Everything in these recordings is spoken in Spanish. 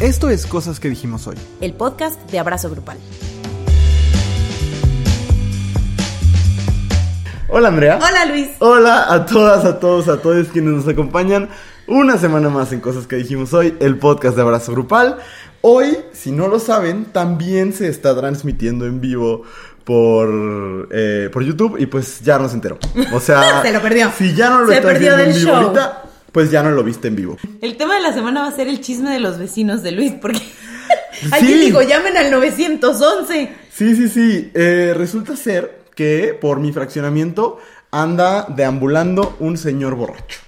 Esto es Cosas que dijimos hoy. el podcast de Abrazo Grupal. Hola Andrea. Hola Luis. Hola a todas, a todos, a todos quienes nos acompañan una semana más en Cosas que dijimos hoy, el podcast de Abrazo Grupal. Hoy, si no lo saben, también se está transmitiendo en vivo por, eh, por YouTube y pues ya no se enteró. O sea, Se lo perdió. Si ya no lo Se estás perdió viendo en del vivo show. ahorita, pues ya no lo viste en vivo. El tema de la semana va a ser el chisme de los vecinos de Luis, porque Sí. alguien dijo, llamen al 911. Sí, sí, sí. Eh, resulta ser que por mi fraccionamiento anda deambulando un señor borracho.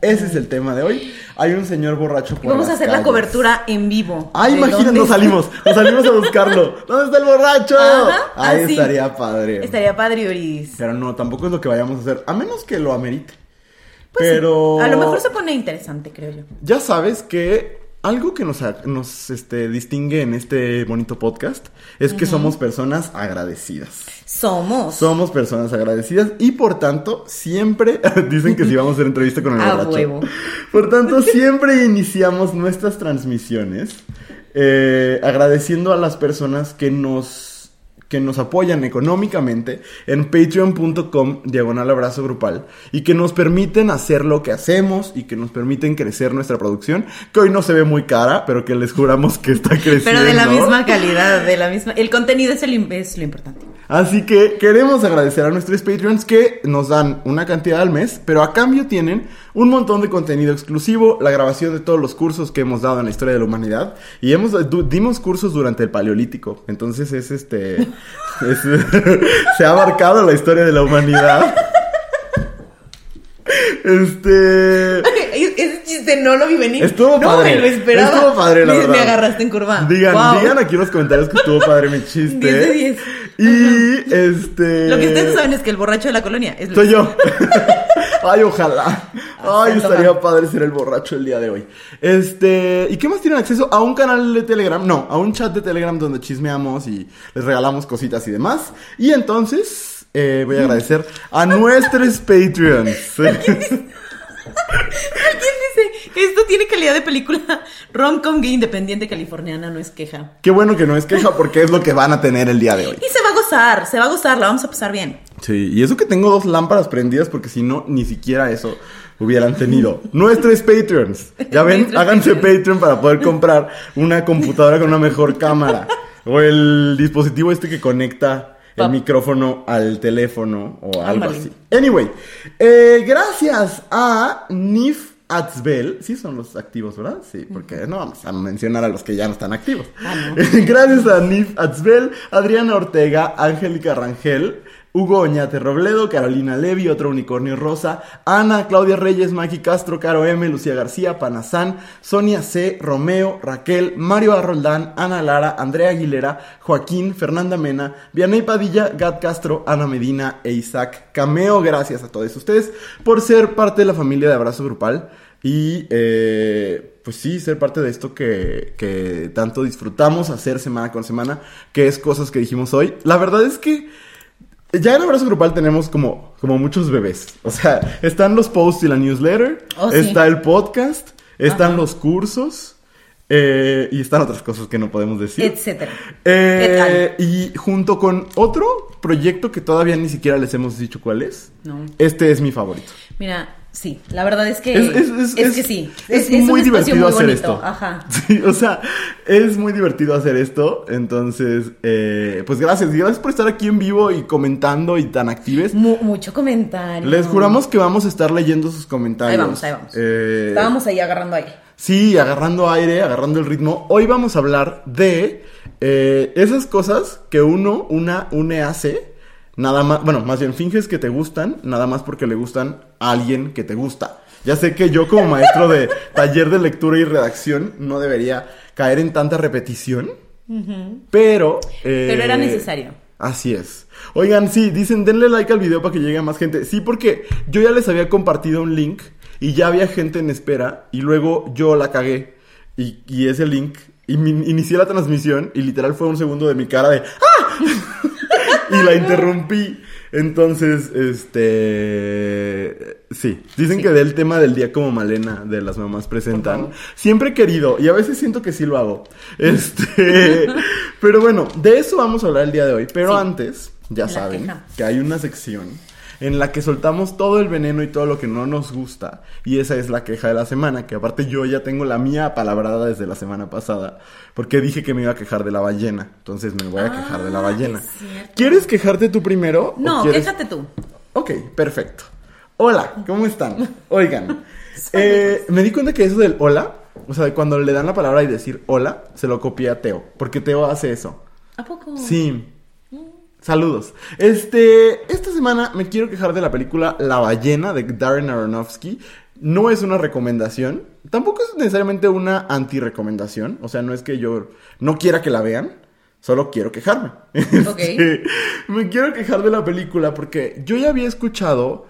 Ese es el tema de hoy. Hay un señor borracho por Vamos a hacer la cobertura en vivo. Ay, ¿De imagínate, nos salimos, nos salimos a buscarlo. ¿Dónde está el borracho? Ajá, Ahí así. estaría padre. Estaría padre, Oris. Pero no, tampoco es lo que vayamos a hacer, a menos que lo amerite. Pues, Pero A lo mejor se pone interesante, creo yo. ya sabes que algo que nos, nos este, distingue en este bonito podcast es que somos personas agradecidas. Somos. Somos personas agradecidas y por tanto siempre dicen que si vamos a hacer entrevista con el A borracho. huevo. Por tanto siempre iniciamos nuestras transmisiones eh, agradeciendo a las personas que nos que nos apoyan económicamente en patreon.com diagonal abrazo grupal y que nos permiten hacer lo que hacemos y que nos permiten crecer nuestra producción que hoy no se ve muy cara pero que les juramos que está creciendo Pero de la misma calidad, de la misma. El contenido es, el, es lo importante. Así que queremos agradecer a nuestros Patreons que nos dan una cantidad al mes, pero a cambio tienen un montón de contenido exclusivo, la grabación de todos los cursos que hemos dado en la historia de la humanidad y hemos dimos cursos durante el Paleolítico, entonces es este es- se ha abarcado la historia de la humanidad. Este Ese chiste no lo vi venir. Estuvo no padre. me lo esperaba. Estuvo padre, la Me- verdad. Me agarraste en curva. Digan, Wow. digan aquí en los comentarios que estuvo padre mi chiste. 10 de 10. Y este Lo que ustedes no saben es que el borracho de la colonia es. Soy yo. Ay, ojalá. Ay, estaría padre ser el borracho el día de hoy. Este, ¿y qué más tienen acceso? A un canal de Telegram, no, a un chat de Telegram donde chismeamos y les regalamos cositas y demás. Y entonces, eh, voy a agradecer a nuestros Patreons. ¿Quién dice? Esto tiene calidad de película rom-com gay independiente californiana, no es queja. Qué bueno que no es queja porque es lo que van a tener el día de hoy. Y se va a gozar, se va a gozar, la vamos a pasar bien. Sí, y eso que tengo dos lámparas prendidas porque si no, ni siquiera eso hubieran tenido. Nuestros Patreons. Ya ven, háganse Patreon para poder comprar una computadora con una mejor cámara. O el dispositivo este que conecta el micrófono al teléfono o algo así. Anyway, eh, gracias a Nif Atzbel, sí son los activos, ¿verdad? Sí, porque no vamos a mencionar a los que ya no están activos. Ah, no. Gracias a Nif Atzbel, Adriana Ortega, Angélica Rangel, Hugo Oñate Robledo, Carolina Levi, otro unicornio rosa, Ana, Claudia Reyes, Maki Castro, Caro M, Lucía García, Panazán, Sonia C, Romeo, Raquel, Mario Arroldán, Ana Lara, Andrea Aguilera, Joaquín, Fernanda Mena, Vianey Padilla, Gat Castro, Ana Medina e Isaac Cameo. Gracias a todos ustedes por ser parte de la familia de Abrazo Grupal. Y eh, pues sí, ser parte de esto que, que tanto disfrutamos hacer semana con semana, que es cosas que dijimos hoy. La verdad es que ya en Abrazo Grupal tenemos como, como muchos bebés. O sea, están los posts y la newsletter, Oh, sí. está el podcast, están Ajá. los cursos eh, y están otras cosas que no podemos decir. Etcétera. Eh, y junto con otro proyecto que todavía ni siquiera les hemos dicho cuál es, No. este es mi favorito. Mira, sí, la verdad es que Es- es- es- es es- que sí. es muy divertido muy hacer esto. Ajá. Sí, o sea, es muy divertido hacer esto. Entonces, eh, pues gracias. Gracias por estar aquí en vivo y comentando y tan actives. Mu- mucho comentario. Les juramos que vamos a estar leyendo sus comentarios. Ahí vamos, ahí vamos. Eh, Estábamos ahí agarrando aire. Sí, agarrando aire, agarrando el ritmo. Hoy vamos a hablar de eh, esas cosas que uno, una, une hace. Nada más, bueno, más bien finges que te gustan, nada más porque le gustan a alguien que te gusta. Ya sé que yo como maestro de taller de lectura y redacción no debería caer en tanta repetición, pero... eh, Pero era necesario. Así es. Oigan, sí, dicen denle like al video para que llegue a más gente. Sí, porque yo ya les había compartido un link y ya había gente en espera y luego yo la cagué y, y ese link y mi- inicié la transmisión y literal fue un segundo de mi cara de ¡Ah! y la interrumpí. Entonces, este. Sí, dicen que del tema del día como Malena de las mamás presentan. Siempre he querido, y a veces siento que sí lo hago. Este. pero bueno, de eso vamos a hablar el día de hoy. Pero Sí. antes, ya La saben queja. que hay una sección en la que soltamos todo el veneno y todo lo que no nos gusta. Y esa es la queja de la semana, que aparte yo ya tengo la mía palabrada desde la semana pasada, porque dije que me iba a quejar de la ballena. Entonces me voy a quejar de la Ah, ballena. ¿Quieres quejarte tú primero? No, quieres- quéjate tú. Ok, perfecto. Hola, ¿cómo están? Oigan, eh, me di cuenta que eso del hola, o sea, de cuando le dan la palabra y decir hola, se lo copié a Teo, porque Teo hace eso. ¿A poco? Sí. Saludos. Este, esta semana me quiero quejar de la película La ballena de Darren Aronofsky. No es una recomendación, tampoco es necesariamente una anti-recomendación, o sea, no es que yo no quiera que la vean, solo quiero quejarme. Ok. Este, me quiero quejar de la película porque yo ya había escuchado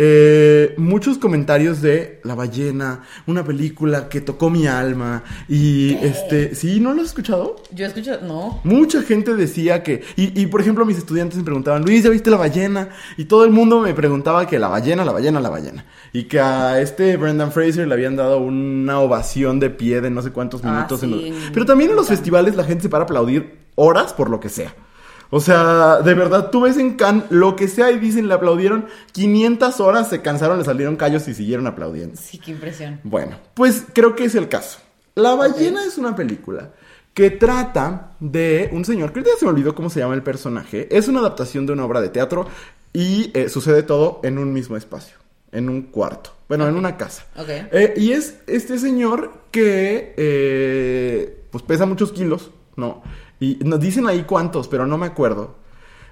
eh, muchos comentarios de La ballena, una película que tocó mi alma y este, ¿sí? ¿No lo has escuchado? Yo escucho, no. Mucha gente decía que, y, y, por ejemplo mis estudiantes me preguntaban, Luis, ¿ya viste la ballena? Y todo el mundo me preguntaba que la ballena, la ballena, la ballena. Y que a este Brendan Fraser le habían dado una ovación de pie de no sé cuántos Ah, minutos. en los- Pero también en los festivales la gente se para a aplaudir horas por lo que sea. O sea, de verdad, tú ves en Cannes lo que sea y dicen, le aplaudieron 500 horas, se cansaron, le salieron callos y siguieron aplaudiendo. Sí, qué impresión. Bueno, pues creo que es el caso. La ballena es una película que trata de un señor, que ahorita se me olvidó cómo se llama el personaje. Es una adaptación de una obra de teatro y eh, sucede todo en un mismo espacio, en un cuarto, bueno, en una casa. Ok. Eh, y es este señor que eh, pues pesa muchos kilos, ¿no? Y nos dicen ahí cuántos, pero no me acuerdo.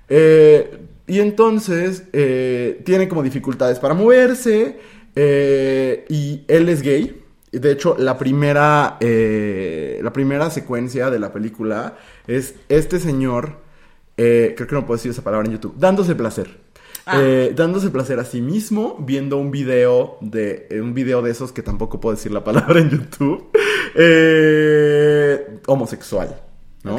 Eh, y entonces eh, tiene como dificultades para moverse. eh, y él es gay. De hecho, la primera, la primera secuencia de la película es este señor, eh, creo que no puedo decir esa palabra en YouTube, dándose placer. Ah. Eh, dándose placer a sí mismo, viendo un video de eh, un video de esos que tampoco puedo decir la palabra en YouTube, eh, homosexual, ¿no?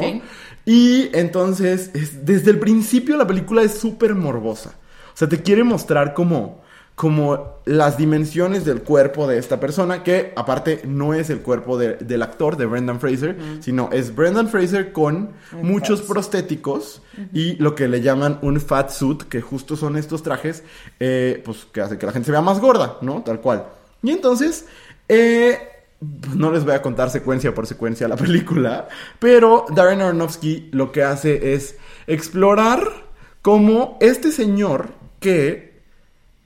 Y entonces, es- desde el principio la película es súper morbosa. O sea, te quiere mostrar como, como las dimensiones del cuerpo de esta persona, que aparte no es el cuerpo de- del actor, de Brendan Fraser, sino es Brendan Fraser con Un muchos prostéticos y lo que le llaman un fat suit, que justo son estos trajes, eh, pues que hace que la gente se vea más gorda, ¿no? Tal cual. Y entonces, eh, no les voy a contar secuencia por secuencia la película, pero Darren Aronofsky lo que hace es explorar cómo este señor que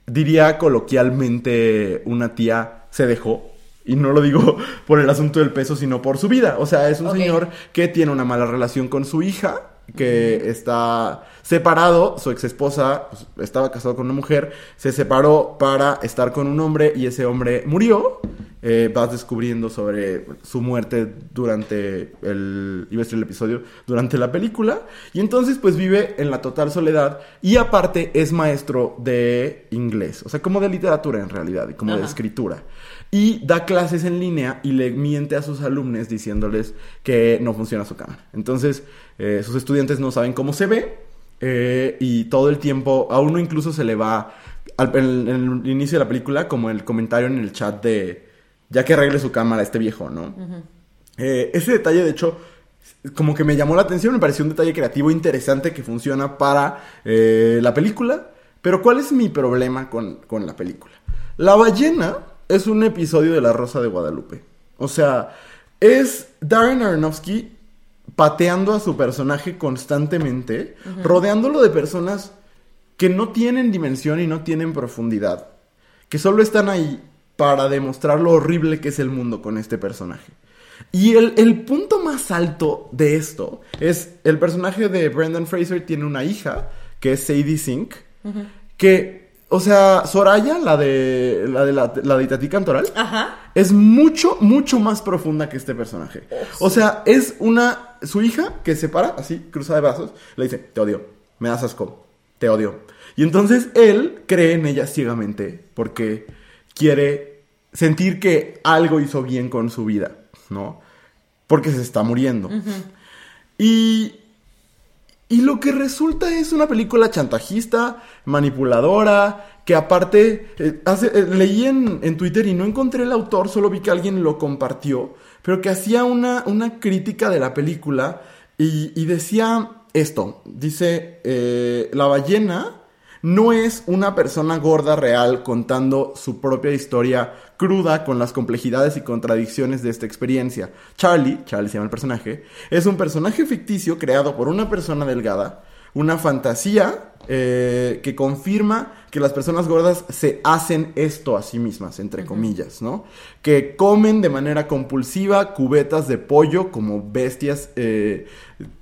diría coloquialmente una tía se dejó. Y no lo digo por el asunto del peso, sino por su vida. O sea, es un señor que tiene una mala relación con su hija, que está separado, su ex esposa pues, estaba casado con una mujer, se separó para estar con un hombre y ese hombre murió. Eh, vas descubriendo sobre su muerte durante el, iba a decir el episodio, durante la película. Y entonces pues vive en la total soledad y aparte es maestro de inglés, o sea, como de literatura en realidad y como de escritura. Y da clases en línea y le miente a sus alumnos diciéndoles que no funciona su cámara. Entonces, eh, sus estudiantes no saben cómo se ve eh, y todo el tiempo, a uno incluso se le va, al, en, en el inicio de la película, como el comentario en el chat de, ya que arregle su cámara este viejo, ¿no? Eh, ese detalle, de hecho, como que me llamó la atención, me pareció un detalle creativo interesante que funciona para eh, la película. Pero ¿cuál es mi problema con, con la película? La ballena es un episodio de La Rosa de Guadalupe. O sea, es Darren Aronofsky pateando a su personaje constantemente, rodeándolo de personas que no tienen dimensión y no tienen profundidad, que solo están ahí para demostrar lo horrible que es el mundo con este personaje. Y el, el punto más alto de esto es el personaje de Brendan Fraser tiene una hija, que es Sadie Sink, que, o sea, Soraya, la de la de, la, la de Itatí Cantoral, Ajá. es mucho, mucho más profunda que este personaje. O sea, es una. Su hija que se para así, cruza de brazos, le dice: Te odio, me das asco, te odio. Y entonces él cree en ella ciegamente porque quiere sentir que algo hizo bien con su vida, ¿no? Porque se está muriendo. Y. Y lo que resulta es una película chantajista, manipuladora, que aparte, eh, hace- eh, leí en, en Twitter y no encontré el autor, solo vi que alguien lo compartió, pero que hacía una, una crítica de la película y, y decía esto, dice, eh, la ballena no es una persona gorda real contando su propia historia cruda con las complejidades y contradicciones de esta experiencia. Charlie, Charlie se llama el personaje, es un personaje ficticio creado por una persona delgada, una fantasía eh, que confirma que las personas gordas se hacen esto a sí mismas, entre comillas, ¿no? Que comen de manera compulsiva cubetas de pollo como bestias, eh,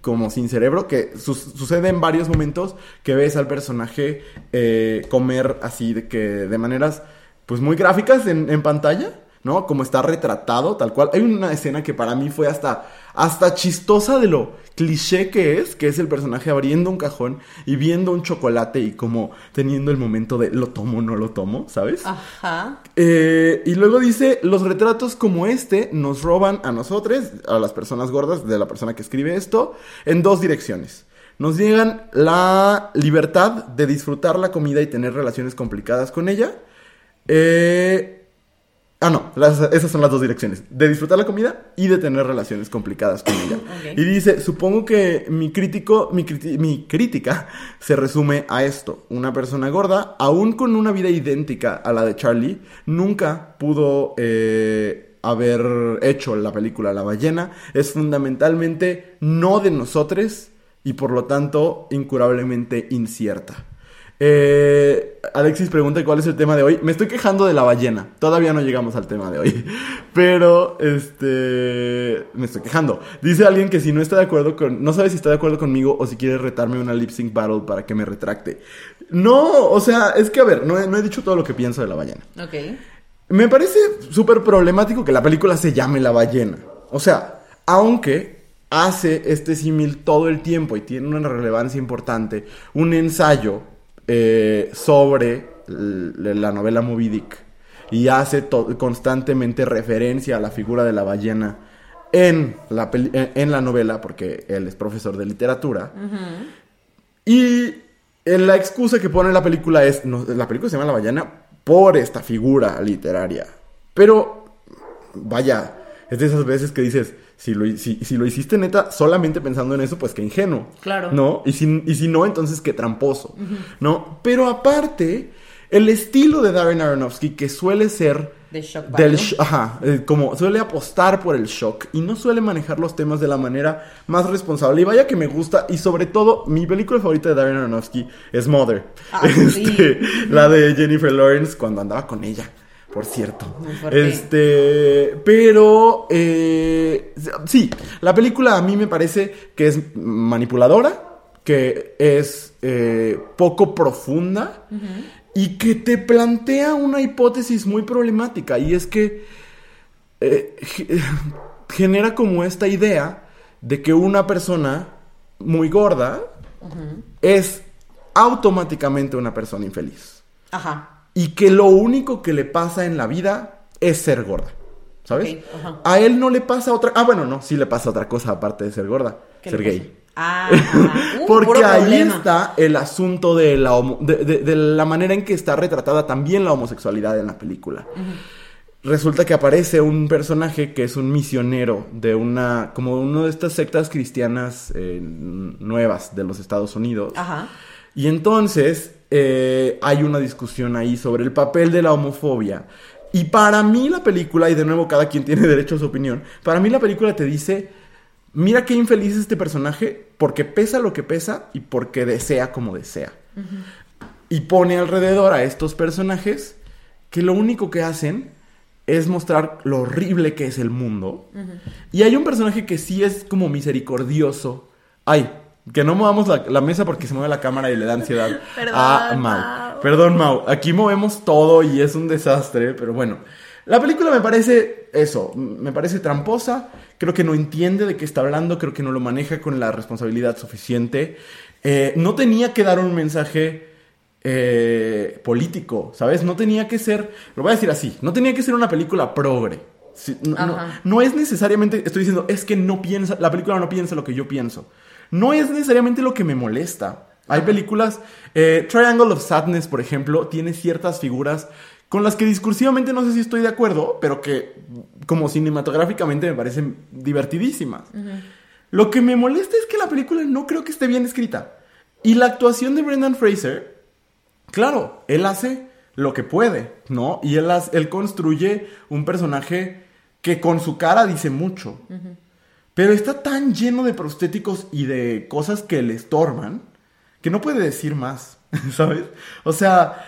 como sin cerebro, que su- sucede en varios momentos que ves al personaje eh, comer así de que de maneras pues muy gráficas en, en pantalla, ¿no? Como está retratado, tal cual. Hay una escena que para mí fue hasta, hasta chistosa de lo cliché que es, que es el personaje abriendo un cajón y viendo un chocolate y como teniendo el momento de lo tomo o no lo tomo, ¿sabes? Ajá. Eh, y luego dice, los retratos como este nos roban a nosotros, a las personas gordas de la persona que escribe esto, en dos direcciones. Nos niegan la libertad de disfrutar la comida y tener relaciones complicadas con ella. Eh, Ah, no, las- esas son las dos direcciones. De disfrutar la comida y de tener relaciones complicadas con ella. Y dice, supongo que mi crítico, mi, criti- mi crítica se resume a esto. Una persona gorda, aún con una vida idéntica a la de Charlie, nunca pudo eh, haber hecho la película La ballena. Es fundamentalmente no de nosotros y por lo tanto incurablemente incierta. Eh, Alexis pregunta cuál es el tema de hoy. Me estoy quejando de la ballena. Todavía no llegamos al tema de hoy. Pero, este. Me estoy quejando. Dice alguien que si no está de acuerdo con. No sabe si está de acuerdo conmigo o si quiere retarme una lip sync battle para que me retracte. No, o sea, es que a ver, no he, no he dicho todo lo que pienso de la ballena. Ok. Me parece súper problemático que la película se llame La ballena. O sea, aunque hace este símil todo el tiempo y tiene una relevancia importante, un ensayo eh, sobre la novela Moby Dick y hace constantemente referencia a la figura de la ballena en la, peli- en- en la novela, porque él es profesor de literatura. Y eh, la excusa que pone la película es, no, la película se llama La ballena por esta figura literaria. Pero, vaya, es de esas veces que dices, si lo, si, si lo hiciste neta solamente pensando en eso, pues qué ingenuo. Claro. ¿No? Y si, y si no, entonces qué tramposo. ¿No? Pero aparte, el estilo de Darren Aronofsky, que suele ser De shock del sh- ajá, eh, como suele apostar por el shock y no suele manejar los temas de la manera más responsable. Y vaya que me gusta, y sobre todo, mi película favorita de Darren Aronofsky es Mother. Ah, sí. Este, La de Jennifer Lawrence cuando andaba con ella, por cierto. Muy fuerte. Este, pero, eh, sí, la película a mí me parece que es manipuladora, que es eh, poco profunda y que te plantea una hipótesis muy problemática y es que eh, ge- genera como esta idea de que una persona muy gorda es automáticamente una persona infeliz Ajá. Y que lo único que le pasa en la vida es ser gorda. ¿Sabes? A él no le pasa otra. Ah, bueno, no, sí le pasa otra cosa aparte de ser gorda. ¿Qué Ser gay. pasa? Ah. Uh, Porque ahí problema. está el asunto de la, homo- de, de- de la manera en que está retratada también la homosexualidad en la película. Resulta que aparece un personaje que es un misionero de una, como una de estas sectas cristianas eh, nuevas de los Estados Unidos. Ajá. Y entonces eh, hay una discusión ahí sobre el papel de la homofobia. Y para mí la película, y de nuevo cada quien tiene derecho a su opinión, para mí la película te dice, mira qué infeliz es este personaje porque pesa lo que pesa y porque desea como desea. Y pone alrededor a estos personajes que lo único que hacen es mostrar lo horrible que es el mundo. Y hay un personaje que sí es como misericordioso. Ay, que no movamos la, la mesa porque se mueve la cámara y le da ansiedad Perdón, a Mau. Mau. Perdón, Mau. Aquí movemos todo y es un desastre, pero bueno. La película me parece eso, me parece tramposa, creo que no entiende de qué está hablando, creo que no lo maneja con la responsabilidad suficiente. Eh, no tenía que dar un mensaje eh, político, ¿sabes? No tenía que ser, lo voy a decir así, no tenía que ser una película progre. Sí, no, no es necesariamente, estoy diciendo, es que no piensa, la película no piensa lo que yo pienso. No es necesariamente lo que me molesta. Hay películas, eh, Triangle of Sadness, por ejemplo, tiene ciertas figuras con las que discursivamente no sé si estoy de acuerdo, pero que como cinematográficamente me parecen divertidísimas. Lo que me molesta es que la película no creo que esté bien escrita. Y la actuación de Brendan Fraser, claro, él hace lo que puede, ¿no? Y él, él construye un personaje que con su cara dice mucho. Pero está tan lleno de prostéticos y de cosas que le estorban que no puede decir más, ¿sabes? O sea,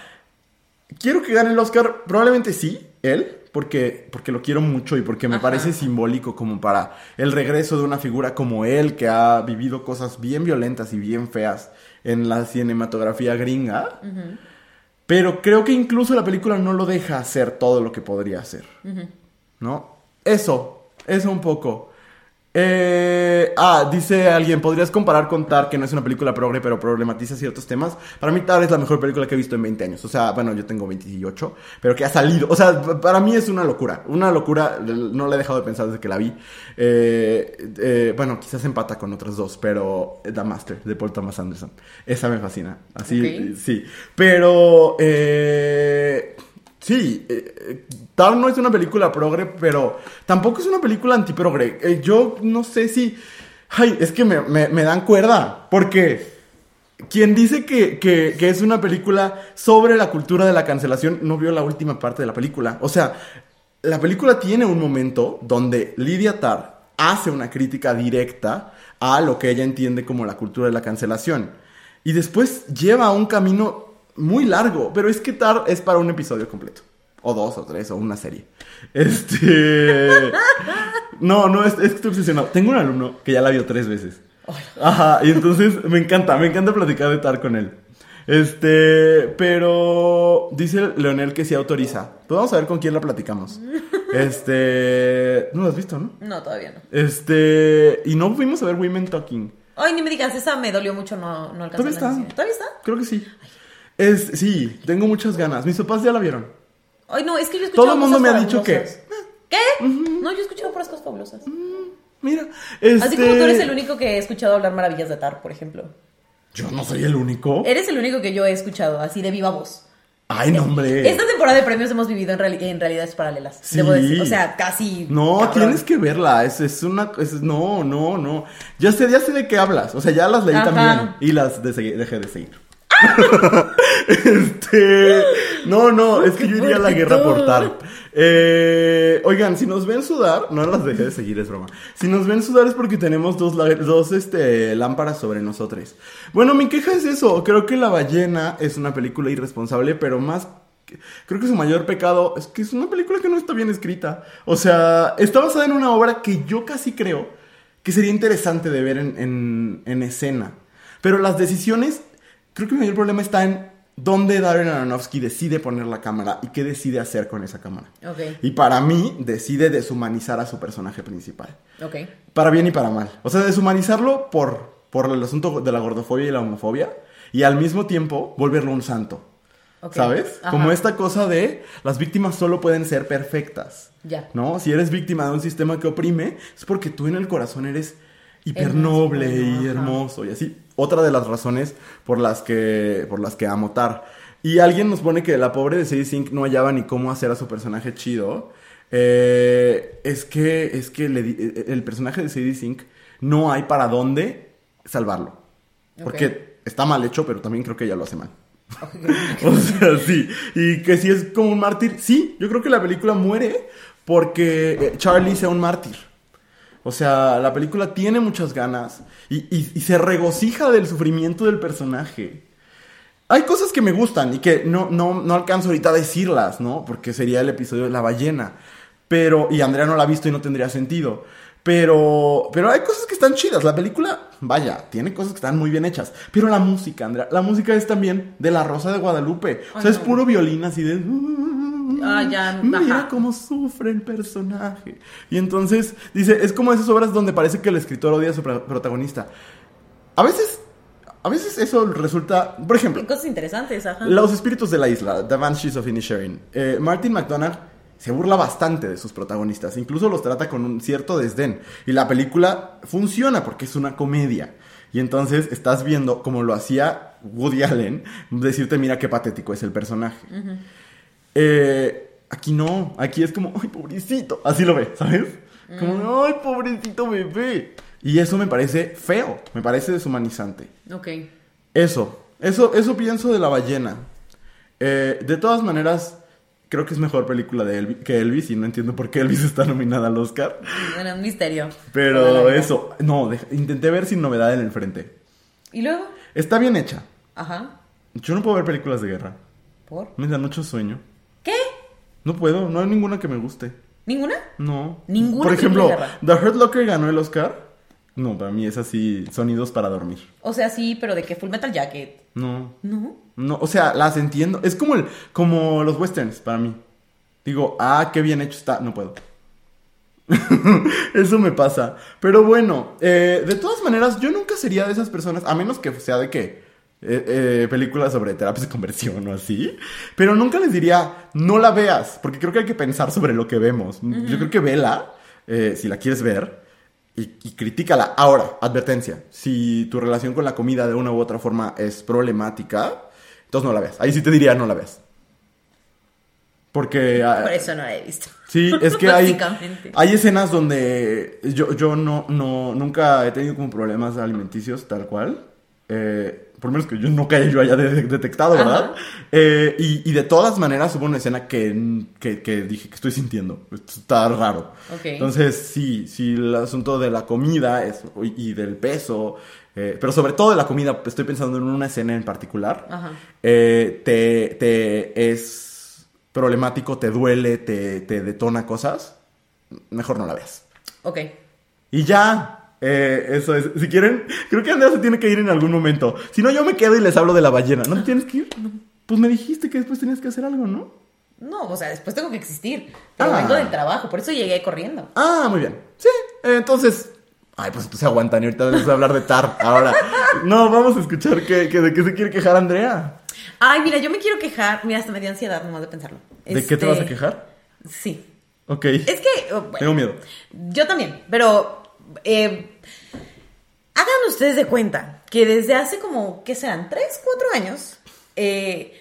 quiero que gane el Oscar, probablemente sí, él, porque, porque lo quiero mucho y porque me parece simbólico como para el regreso de una figura como él que ha vivido cosas bien violentas y bien feas en la cinematografía gringa. Pero creo que incluso la película no lo deja hacer todo lo que podría hacer. ¿No? Eso, eso un poco. Eh, ah, dice alguien, ¿podrías comparar con Tar, que no es una película progre, pero problematiza ciertos temas? Para mí Tar es la mejor película que he visto en 20 años. O sea, bueno, yo tengo 28, pero que ha salido. O sea, para mí es una locura. Una locura, no la he dejado de pensar desde que la vi. Eh, eh, bueno, quizás empata con otras dos, pero The Master, de Paul Thomas Anderson. Esa me fascina. Así, sí. Pero, eh... Sí, eh, Tar no es una película progre, pero tampoco es una película antiprogre. Eh, yo no sé si... Ay, es que me, dan cuerda, porque quien dice que, que, es una película sobre la cultura de la cancelación no vio la última parte de la película. O sea, la película tiene un momento donde Lydia Tar hace una crítica directa a lo que ella entiende como la cultura de la cancelación. Y después lleva un camino muy largo, pero es que Tar es para un episodio completo. O dos, o tres, o una serie. Este. No, no, es, es que estoy obsesionado. Tengo un alumno que ya la vio tres veces. Ajá, y entonces me encanta, me encanta platicar de Tar con él. Este, pero dice Leonel que sí autoriza. Pues vamos a ver con quién la platicamos. Este, no lo has visto, ¿no? No, todavía no. Este, y no fuimos a ver Women Talking. Ay, ni me digas, esa me dolió mucho, no, no ¿Todavía está? ¿Todavía está? Creo que sí. Es, sí, tengo muchas ganas. Mis papás ya la vieron. Ay, no, es que yo he escuchado Todo el mundo me ha dicho que. ¿Qué? No, yo he escuchado puras cosas fabulosas. Mm, mira. Así como tú eres este el único que he escuchado hablar maravillas de Tar, por ejemplo. Yo no soy el único. Eres el único que yo he escuchado, así de viva voz. Ay, no, hombre. Esta temporada de premios hemos vivido en, en realidades paralelas. Sí. Debo decir. O sea, casi. No, cabrón. tienes que verla. Es, es una. es- no, no, no. Ya sé, ya sé de qué hablas. O sea, ya las leí Ajá. también. Y las de dejé de seguir. este. No, no, es que yo iría a la guerra por tal. Eh, oigan, si nos ven sudar, no las dejé de seguir, es broma. Si nos ven sudar es porque tenemos dos, dos este, lámparas sobre nosotros. Bueno, mi queja es eso. Creo que La ballena es una película irresponsable, pero más Creo que su mayor pecado es que es una película que no está bien escrita. O sea, está basada en una obra que yo casi creo que sería interesante de ver en, en- en escena. Pero las decisiones, creo que mi mayor problema está en dónde Darren Aronofsky decide poner la cámara y qué decide hacer con esa cámara. Y para mí, decide deshumanizar a su personaje principal. ok. Para bien y para mal. O sea, deshumanizarlo por, por el asunto de la gordofobia y la homofobia. Y al mismo tiempo, volverlo un santo. ¿Sabes? Ajá. Como esta cosa de las víctimas solo pueden ser perfectas. Ya. ¿No? Si eres víctima de un sistema que oprime, es porque tú en el corazón eres Eres hipernoble bueno, y hermoso y así. Otra de las razones por las que por las que amo Tar. Y alguien nos pone que la pobre de Sadie Sink no hallaba ni cómo hacer a su personaje chido. Eh, es que es que le di- eh, el personaje de Sadie Sink no hay para dónde salvarlo. Porque está mal hecho, pero también creo que ella lo hace mal. O sea, sí. Y que si es como un mártir, sí, yo creo que la película muere porque eh, Charlie sea un mártir. O sea, la película tiene muchas ganas y, y- se regocija del sufrimiento del personaje. Hay cosas que me gustan y que no, no, no alcanzo ahorita a decirlas, ¿no? Porque sería el episodio de la ballena. Pero, y Andrea no la ha visto y no tendría sentido. Pero, pero hay cosas que están chidas. La película, vaya, tiene cosas que están muy bien hechas. Pero la música, Andrea, la música es también de La Rosa de Guadalupe. o sea, es puro violín así de... Ah, ya, Mira ajá. cómo sufre el personaje. Y entonces, dice, es como esas obras donde parece que el escritor odia a su pro- protagonista. A veces, a veces eso resulta, por ejemplo, Cosas interesantes, ajá. los espíritus de la isla, The Banshees of Inisherin. Eh, Martin McDonagh se burla bastante de sus protagonistas, incluso los trata con un cierto desdén. Y la película funciona porque es una comedia. Y entonces estás viendo como lo hacía Woody Allen, decirte, mira qué patético es el personaje. Eh, aquí no, aquí es como, ay, pobrecito. Así lo ve, ¿sabes? Como, ay, pobrecito bebé. Y eso me parece feo, me parece deshumanizante. Ok. Eso, eso, eso pienso de la ballena. Eh, de todas maneras, creo que es mejor película de Elvis, que Elvis y no entiendo por qué Elvis está nominada al Oscar. Bueno, un misterio. Pero eso, no, de- intenté ver sin novedad en el frente. ¿Y luego? Está bien hecha. Ajá. Yo no puedo ver películas de guerra. ¿Por? Me da mucho sueño. ¿Qué? No puedo, no hay ninguna que me guste. ¿Ninguna? No. Ninguna Por ejemplo, The Hurt Locker ganó el Oscar. No, para mí es así, sonidos para dormir. O sea, sí, pero de que Full Metal Jacket. No. No. No, o sea, las entiendo. Es como el, como los westerns para mí. Digo, ah, qué bien hecho está. No puedo. Eso me pasa. Pero bueno, eh, de todas maneras, yo nunca sería de esas personas, a menos que sea de que eh, eh, películas sobre terapias de conversión o así. Pero nunca les diría, no la veas, porque creo que hay que pensar sobre lo que vemos. Yo creo que vela, eh, si la quieres ver, y, y critícala. Ahora, advertencia, si tu relación con la comida de una u otra forma es problemática, entonces no la veas. Ahí sí te diría, no la veas. Porque... ah, Por eso no la he visto. Sí, es que hay, hay escenas donde yo, yo no, no, nunca he tenido como problemas alimenticios tal cual. Eh, por lo menos que yo nunca yo haya de- detectado, ¿verdad? Eh, y, y de todas maneras hubo una escena que, que, que dije que estoy sintiendo. Esto está raro. Entonces, sí, sí, el asunto de la comida es, y del peso, eh, pero sobre todo de la comida, estoy pensando en una escena en particular. Ajá. Eh, te, te es problemático, te duele, te, te detona cosas, mejor no la veas. Ok. Y ya, eh, eso es. Si quieren, creo que Andrea se tiene que ir en algún momento. Si no, yo me quedo y les hablo de la ballena. ¿No te tienes que ir? Pues me dijiste que después tenías que hacer algo, ¿no? No, o sea, después tengo que existir. Pero Ah. vengo del trabajo, por eso llegué corriendo. Ah, muy bien. Sí, entonces. Ay, pues entonces aguantan y ahorita les voy a hablar de Tar. Ahora. No, vamos a escuchar que, que- de qué se quiere quejar Andrea. Ay, mira, yo me quiero quejar. Mira, hasta me dio ansiedad nomás de pensarlo. ¿De qué te vas a Este, quejar? Sí. Ok. Es que, oh, bueno, Tengo miedo. yo también, pero eh, hagan ustedes de cuenta que desde hace como, ¿qué serán? ¿Tres, cuatro años? eh,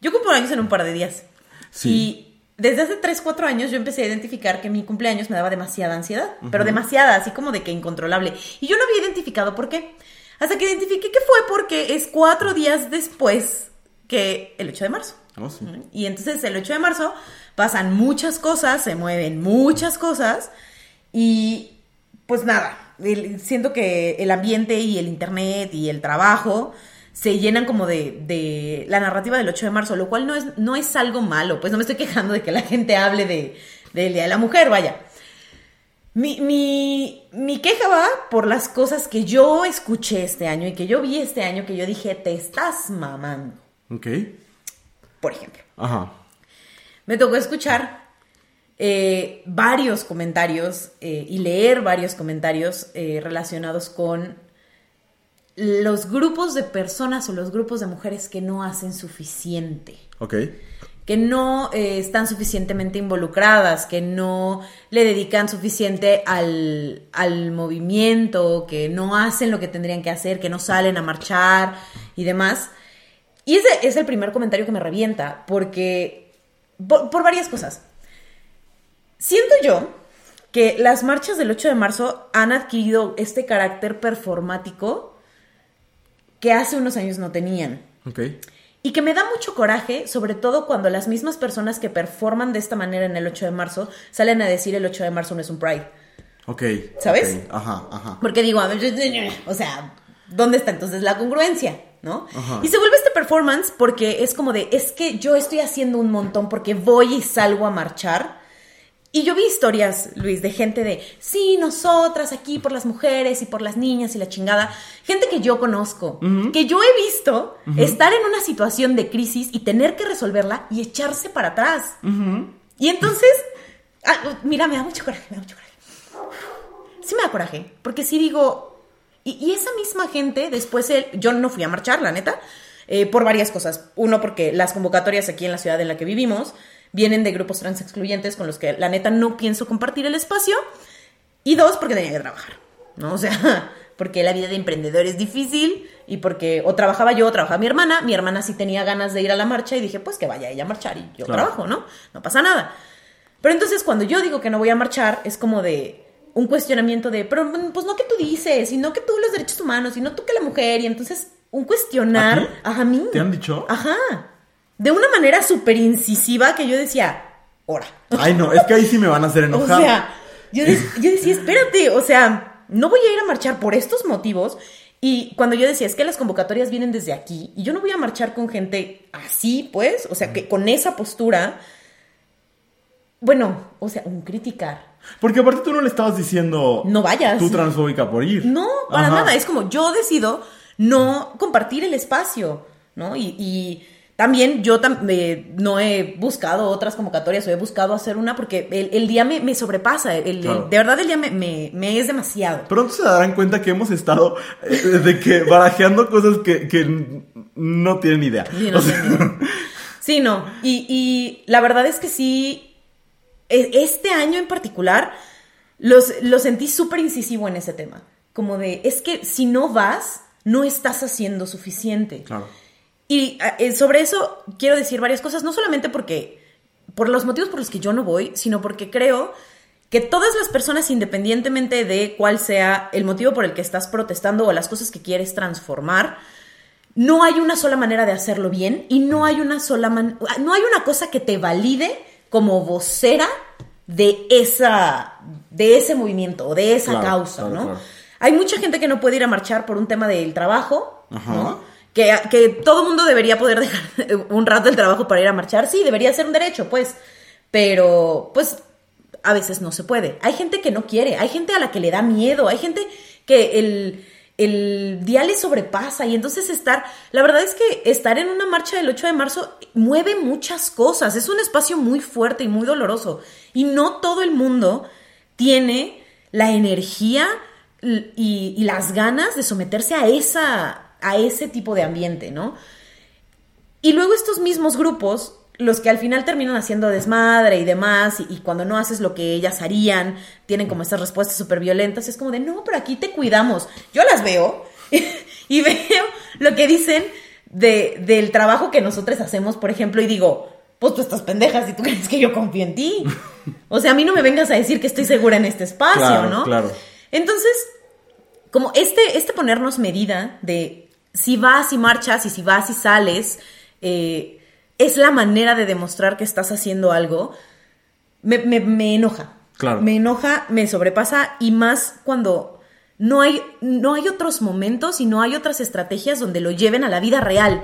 yo cumplo años en un par de días. Sí. Y desde hace tres, cuatro años yo empecé a identificar que mi cumpleaños me daba demasiada ansiedad, pero demasiada, así como de que incontrolable. Y yo no había identificado por qué. Hasta que identifiqué que fue porque es cuatro días después que el 8 de marzo. Oh, sí. Y entonces el 8 de marzo pasan muchas cosas, se mueven muchas cosas y pues nada, el- siento que el ambiente y el internet y el trabajo se llenan como de, de la narrativa del 8 de marzo, lo cual no es, no es algo malo, pues no me estoy quejando de que la gente hable de, del Día de la Mujer, vaya. Mi, mi, mi queja va por las cosas que yo escuché este año y que yo vi este año que yo dije, te estás mamando, Ok. por ejemplo. Ajá. Me tocó escuchar eh, varios comentarios eh, y leer varios comentarios eh, relacionados con los grupos de personas o los grupos de mujeres que no hacen suficiente, Ok. que no eh, están suficientemente involucradas, que no le dedican suficiente al, al movimiento, que no hacen lo que tendrían que hacer, que no salen a marchar y demás. Y ese es el primer comentario que me revienta, porque por, por varias cosas. Siento yo que las marchas del 8 de marzo han adquirido este carácter performático que hace unos años no tenían. Ok. Y que me da mucho coraje, sobre todo cuando las mismas personas que performan de esta manera en el 8 de marzo salen a decir el 8 de marzo no es un Pride. Ok. ¿Sabes? ok. Ajá, ajá. Porque digo, o sea, ¿dónde está entonces la congruencia? ¿No? Ajá. Y se vuelve este performance porque es como de, es que yo estoy haciendo un montón porque voy y salgo a marchar. Y yo vi historias, Luis, de gente de, sí, nosotras aquí por las mujeres y por las niñas y la chingada. Gente que yo conozco, que yo he visto estar en una situación de crisis y tener que resolverla y echarse para atrás. Y entonces, ah, mira, me da mucho coraje, me da mucho coraje sí me da coraje, porque sí digo, y, y esa misma gente, después, yo no fui a marchar, la neta, eh, por varias cosas. Uno, porque las convocatorias aquí en la ciudad en la que vivimos vienen de grupos trans excluyentes con los que la neta no pienso compartir el espacio. Y dos, porque tenía que trabajar. ¿no? O sea, porque la vida de emprendedor es difícil y porque o trabajaba yo o trabajaba mi hermana, mi hermana sí tenía ganas de ir a la marcha y dije, pues que vaya ella a marchar y yo Claro. trabajo, ¿no? No pasa nada. Pero entonces cuando yo digo que no voy a marchar, es como de un cuestionamiento de, pero pues no que tú dices, y no que tú los derechos humanos, y no tú que la mujer, y entonces un cuestionar ¿A ti? a mí. ¿Te han dicho? Ajá. De una manera súper incisiva que yo decía, ora. Ay, no, es que ahí sí me van a hacer O enojar. sea, yo, de- yo decía, espérate, o sea, no voy a ir a marchar por estos motivos. Y cuando yo decía, es que las convocatorias vienen desde aquí, y yo no voy a marchar con gente así, pues, o sea, que con esa postura, bueno, o sea, un criticar. Porque aparte tú no le estabas diciendo. No vayas. Tú transfóbica por ir. No, para Ajá. nada. Es como yo decido no compartir el espacio, ¿no? Y, y también yo tam- eh, no he buscado otras convocatorias o he buscado hacer una porque el, el día me, me sobrepasa. el- de verdad, el día me, me- me es demasiado. Pronto se darán cuenta que hemos estado eh, de que barajeando cosas que, que no tienen idea. Sí, no O sea, tienen Sí, no. Y, y la verdad es que sí, e- este año en particular, los, lo sentí súper incisivo en ese tema. Como de, es que si no vas, no estás haciendo suficiente. Claro. Y eh, sobre eso quiero decir varias cosas, no solamente porque, por los motivos por los que yo no voy, sino porque creo que todas las personas, independientemente de cuál sea el motivo por el que estás protestando o las cosas que quieres transformar, no hay una sola manera de hacerlo bien y no hay una sola man- no hay una cosa que te valide como vocera de esa de ese movimiento o de esa Claro, causa, claro, ¿no? claro. Hay mucha gente que no puede ir a marchar por un tema del trabajo, Ajá. ¿no? Que, que todo mundo debería poder dejar un rato el trabajo para ir a marchar. Sí, debería ser un derecho, pues. Pero, pues, a veces no se puede. Hay gente que no quiere, hay gente a la que le da miedo, hay gente que el, el día le sobrepasa y entonces estar, la verdad es que estar en una marcha del 8 de marzo mueve muchas cosas, es un espacio muy fuerte y muy doloroso y no todo el mundo tiene la energía y las ganas de someterse a, esa, a ese tipo de ambiente, ¿no? Y luego estos mismos grupos, los que al final terminan haciendo desmadre y demás, y, y cuando no haces lo que ellas harían, tienen como estas respuestas súper violentas, es como de, no, pero aquí te cuidamos. Yo las veo y veo lo que dicen de, del trabajo que nosotros hacemos, por ejemplo, y digo, pues tú estás pendeja si tú crees que yo confío en ti. O sea, a mí no me vengas a decir que estoy segura en este espacio, Claro, ¿no? claro. Entonces, como este, este ponernos medida de si vas y marchas y si vas y sales, eh, es la manera de demostrar que estás haciendo algo, me, me- me enoja. Claro. Me enoja, me sobrepasa y más cuando no hay, no hay otros momentos y no hay otras estrategias donde lo lleven a la vida real.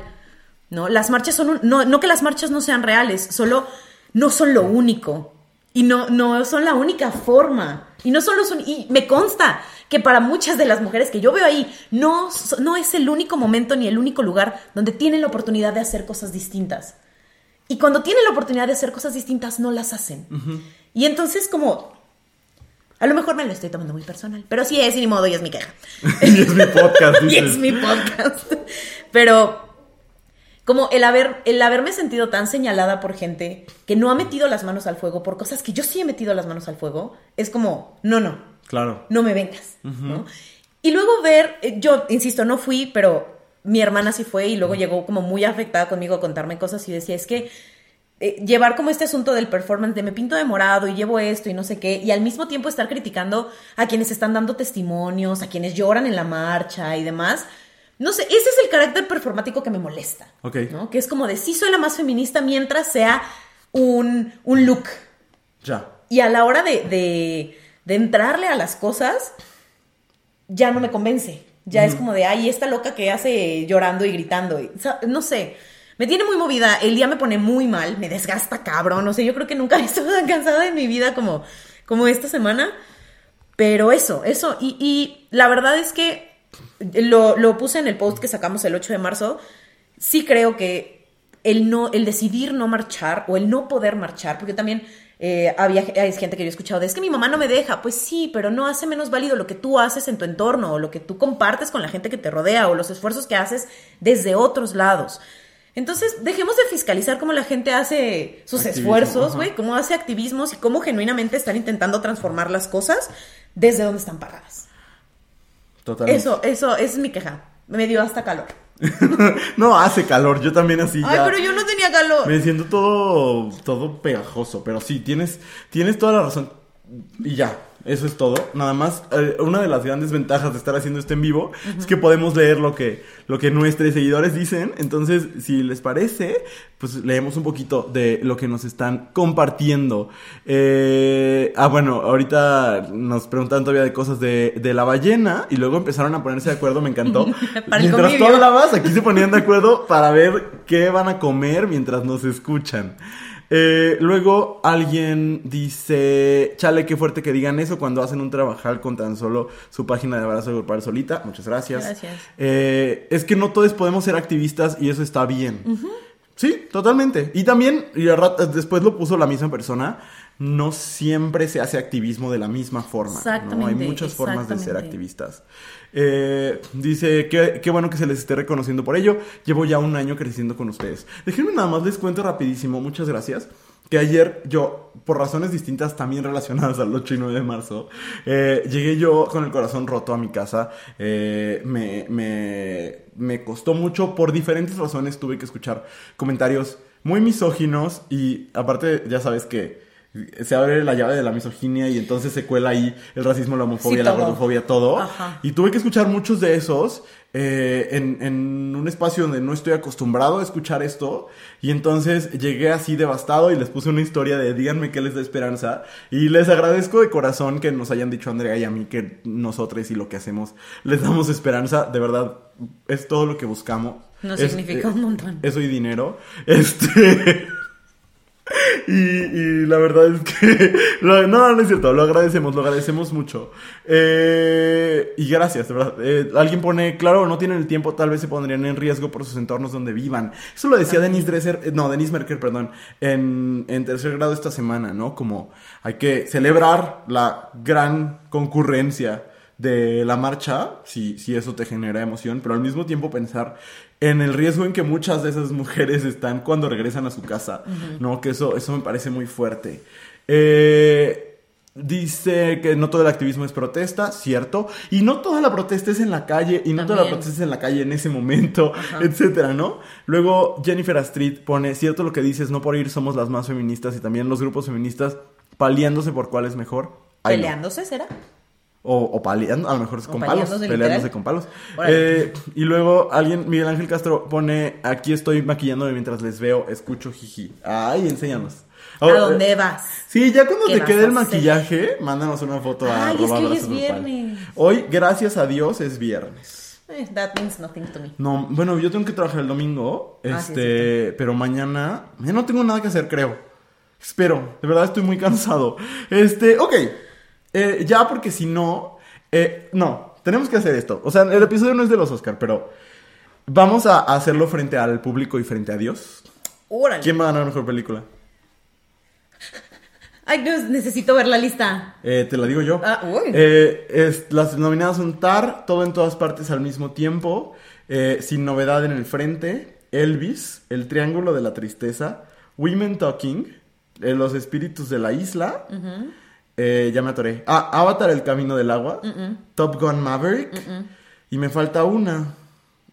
¿no? Las marchas son un- no, no que las marchas no sean reales, solo no son lo único. Y no, no son la única forma. Y no solo son. Y me consta que para muchas de las mujeres que yo veo ahí, no, no es el único momento ni el único lugar donde tienen la oportunidad de hacer cosas distintas. Y cuando tienen la oportunidad de hacer cosas distintas, no las hacen. Y entonces, como. A lo mejor me lo estoy tomando muy personal. Pero sí es, y ni modo, y es mi queja. y es mi podcast, y es mi podcast. Pero como el, haber, el haberme sentido tan señalada por gente que no ha metido las manos al fuego por cosas que yo sí he metido las manos al fuego, es como, no, no, Claro. no me vengas. ¿no? Y luego ver, eh, yo insisto, no fui, pero mi hermana sí fue y luego llegó como muy afectada conmigo a contarme cosas y decía, es que eh, llevar como este asunto del performance de me pinto de morado y llevo esto y no sé qué, y al mismo tiempo estar criticando a quienes están dando testimonios, a quienes lloran en la marcha y demás. No sé, ese es el carácter performático que me molesta. Ok. ¿no? Que es como de sí soy la más feminista mientras sea un, un look. Ya. Y a la hora de, de, de entrarle a las cosas, ya no me convence. Ya es como de, ay, esta loca que hace llorando y gritando. y- o sea, no sé. Me tiene muy movida. El día me pone muy mal. Me desgasta cabrón. No sé, yo creo que nunca he estado tan cansada en mi vida como, como esta semana. Pero eso, eso. Y, y la verdad es que lo, lo puse en el post que sacamos el 8 de marzo. Sí creo que el, no, el decidir no marchar o el no poder marchar, porque también eh, había hay gente que yo he escuchado de es que mi mamá no me deja. Pues sí, pero no hace menos válido lo que tú haces en tu entorno o lo que tú compartes con la gente que te rodea o los esfuerzos que haces desde otros lados. Entonces, dejemos de fiscalizar cómo la gente hace sus Activismo, esfuerzos, güey, cómo hace activismos y cómo genuinamente están intentando transformar las cosas desde donde están paradas. Totalmente. Eso, eso, esa es mi queja. Me dio hasta calor. no, hace calor, yo también así Ay, ya. pero yo no tenía calor. Me siento todo, todo pegajoso, pero sí, tienes, tienes toda la razón. Y ya, eso es todo. Nada más, eh, una de las grandes ventajas de estar haciendo esto en vivo es que podemos leer lo que, lo que nuestros seguidores dicen. Entonces, si les parece, pues leemos un poquito de lo que nos están compartiendo. Eh, ah, bueno, ahorita nos preguntan todavía de cosas de, de la ballena y luego empezaron a ponerse de acuerdo, me encantó. Para Mientras tú hablabas, aquí se ponían de acuerdo para ver qué van a comer mientras nos escuchan. Eh, luego alguien dice, chale, qué fuerte que digan eso cuando hacen un trabajal con tan solo su página de abrazo grupal solita. Muchas gracias. Gracias. Eh, es que no todos podemos ser activistas y eso está bien. Sí, totalmente. Y también, y después lo puso la misma persona, no siempre se hace activismo de la misma forma. ¿no? Hay muchas formas de ser activistas. Eh, dice, qué, qué bueno que se les esté reconociendo por ello. Llevo ya un año creciendo con ustedes. Déjenme nada más les cuento rapidísimo, muchas gracias. Que ayer yo, por razones distintas también relacionadas al 8 y 9 de marzo, eh, llegué yo con el corazón roto a mi casa. Eh, me, me, me costó mucho, por diferentes razones tuve que escuchar comentarios muy misóginos y aparte ya sabes que se abre la llave de la misoginia y entonces se cuela ahí el racismo, la homofobia, Sí, la gordofobia, todo. Ajá. Y tuve que escuchar muchos de esos eh, en, en un espacio donde no estoy acostumbrado a escuchar esto. Y entonces llegué así devastado y les puse una historia de díganme qué les da esperanza. Y les agradezco de corazón que nos hayan dicho Andrea y a mí que nosotros y lo que hacemos les damos esperanza. De verdad, es todo lo que buscamos. Nos Es, significa eh, un montón. Eso y dinero. Este. Y, y la verdad es que... no, no es cierto, lo agradecemos, lo agradecemos mucho. Eh, y gracias, de verdad. Eh, alguien pone, claro, no tienen el tiempo, tal vez se pondrían en riesgo por sus entornos donde vivan. Eso lo decía Denise Dresser, eh, no, Denise Merker, perdón, en, en tercer grado esta semana, ¿no? Como hay que celebrar la gran concurrencia de la marcha, si, si eso te genera emoción, pero al mismo tiempo pensar en el riesgo en que muchas de esas mujeres están cuando regresan a su casa, ¿no? Que eso, eso me parece muy fuerte. Eh, dice que no todo el activismo es protesta, cierto, y no toda la protesta es en la calle, y no toda la protesta es en la calle en ese momento, etcétera, ¿no? Luego Jennifer Astrid pone, cierto lo que dices, no por ir somos las más feministas y también los grupos feministas paliándose por cuál es mejor. Ay, no. ¿Peleándose será? O, o paleando, a lo mejor es con palos. Peleándose con palos. Eh, y luego alguien, Miguel Ángel Castro, pone: Aquí estoy maquillándome mientras les veo, escucho jiji. Ay, enséñanos. ¿A dónde eh, vas? Sí, ya cuando ¿Qué te quede el maquillaje, mándanos una foto a Ay, es que hoy es viernes. Hoy, gracias a Dios, es viernes. Eh, that means nothing to me. No, bueno, yo tengo que trabajar el domingo, Ah, sí, este, pero mañana, ya no tengo nada que hacer, creo. Espero, de verdad estoy muy cansado. Este, ok, eh, ya porque si no, eh, no, tenemos que hacer esto. O sea, el episodio no es de los Oscar, pero vamos a hacerlo frente al público y frente a Dios. Órale. ¿Quién va a ganar mejor película? Ay, Dios, necesito ver la lista. Eh, te la digo yo. Ah, uy. Eh, es- las nominadas son Tar, Todo en todas partes al mismo tiempo, eh, Sin novedad en el frente, Elvis, El triángulo de la tristeza, Women Talking, eh, Los espíritus de la isla, eh, ya me atoré. Ah, Avatar, El camino del agua, Top Gun Maverick, y me falta una.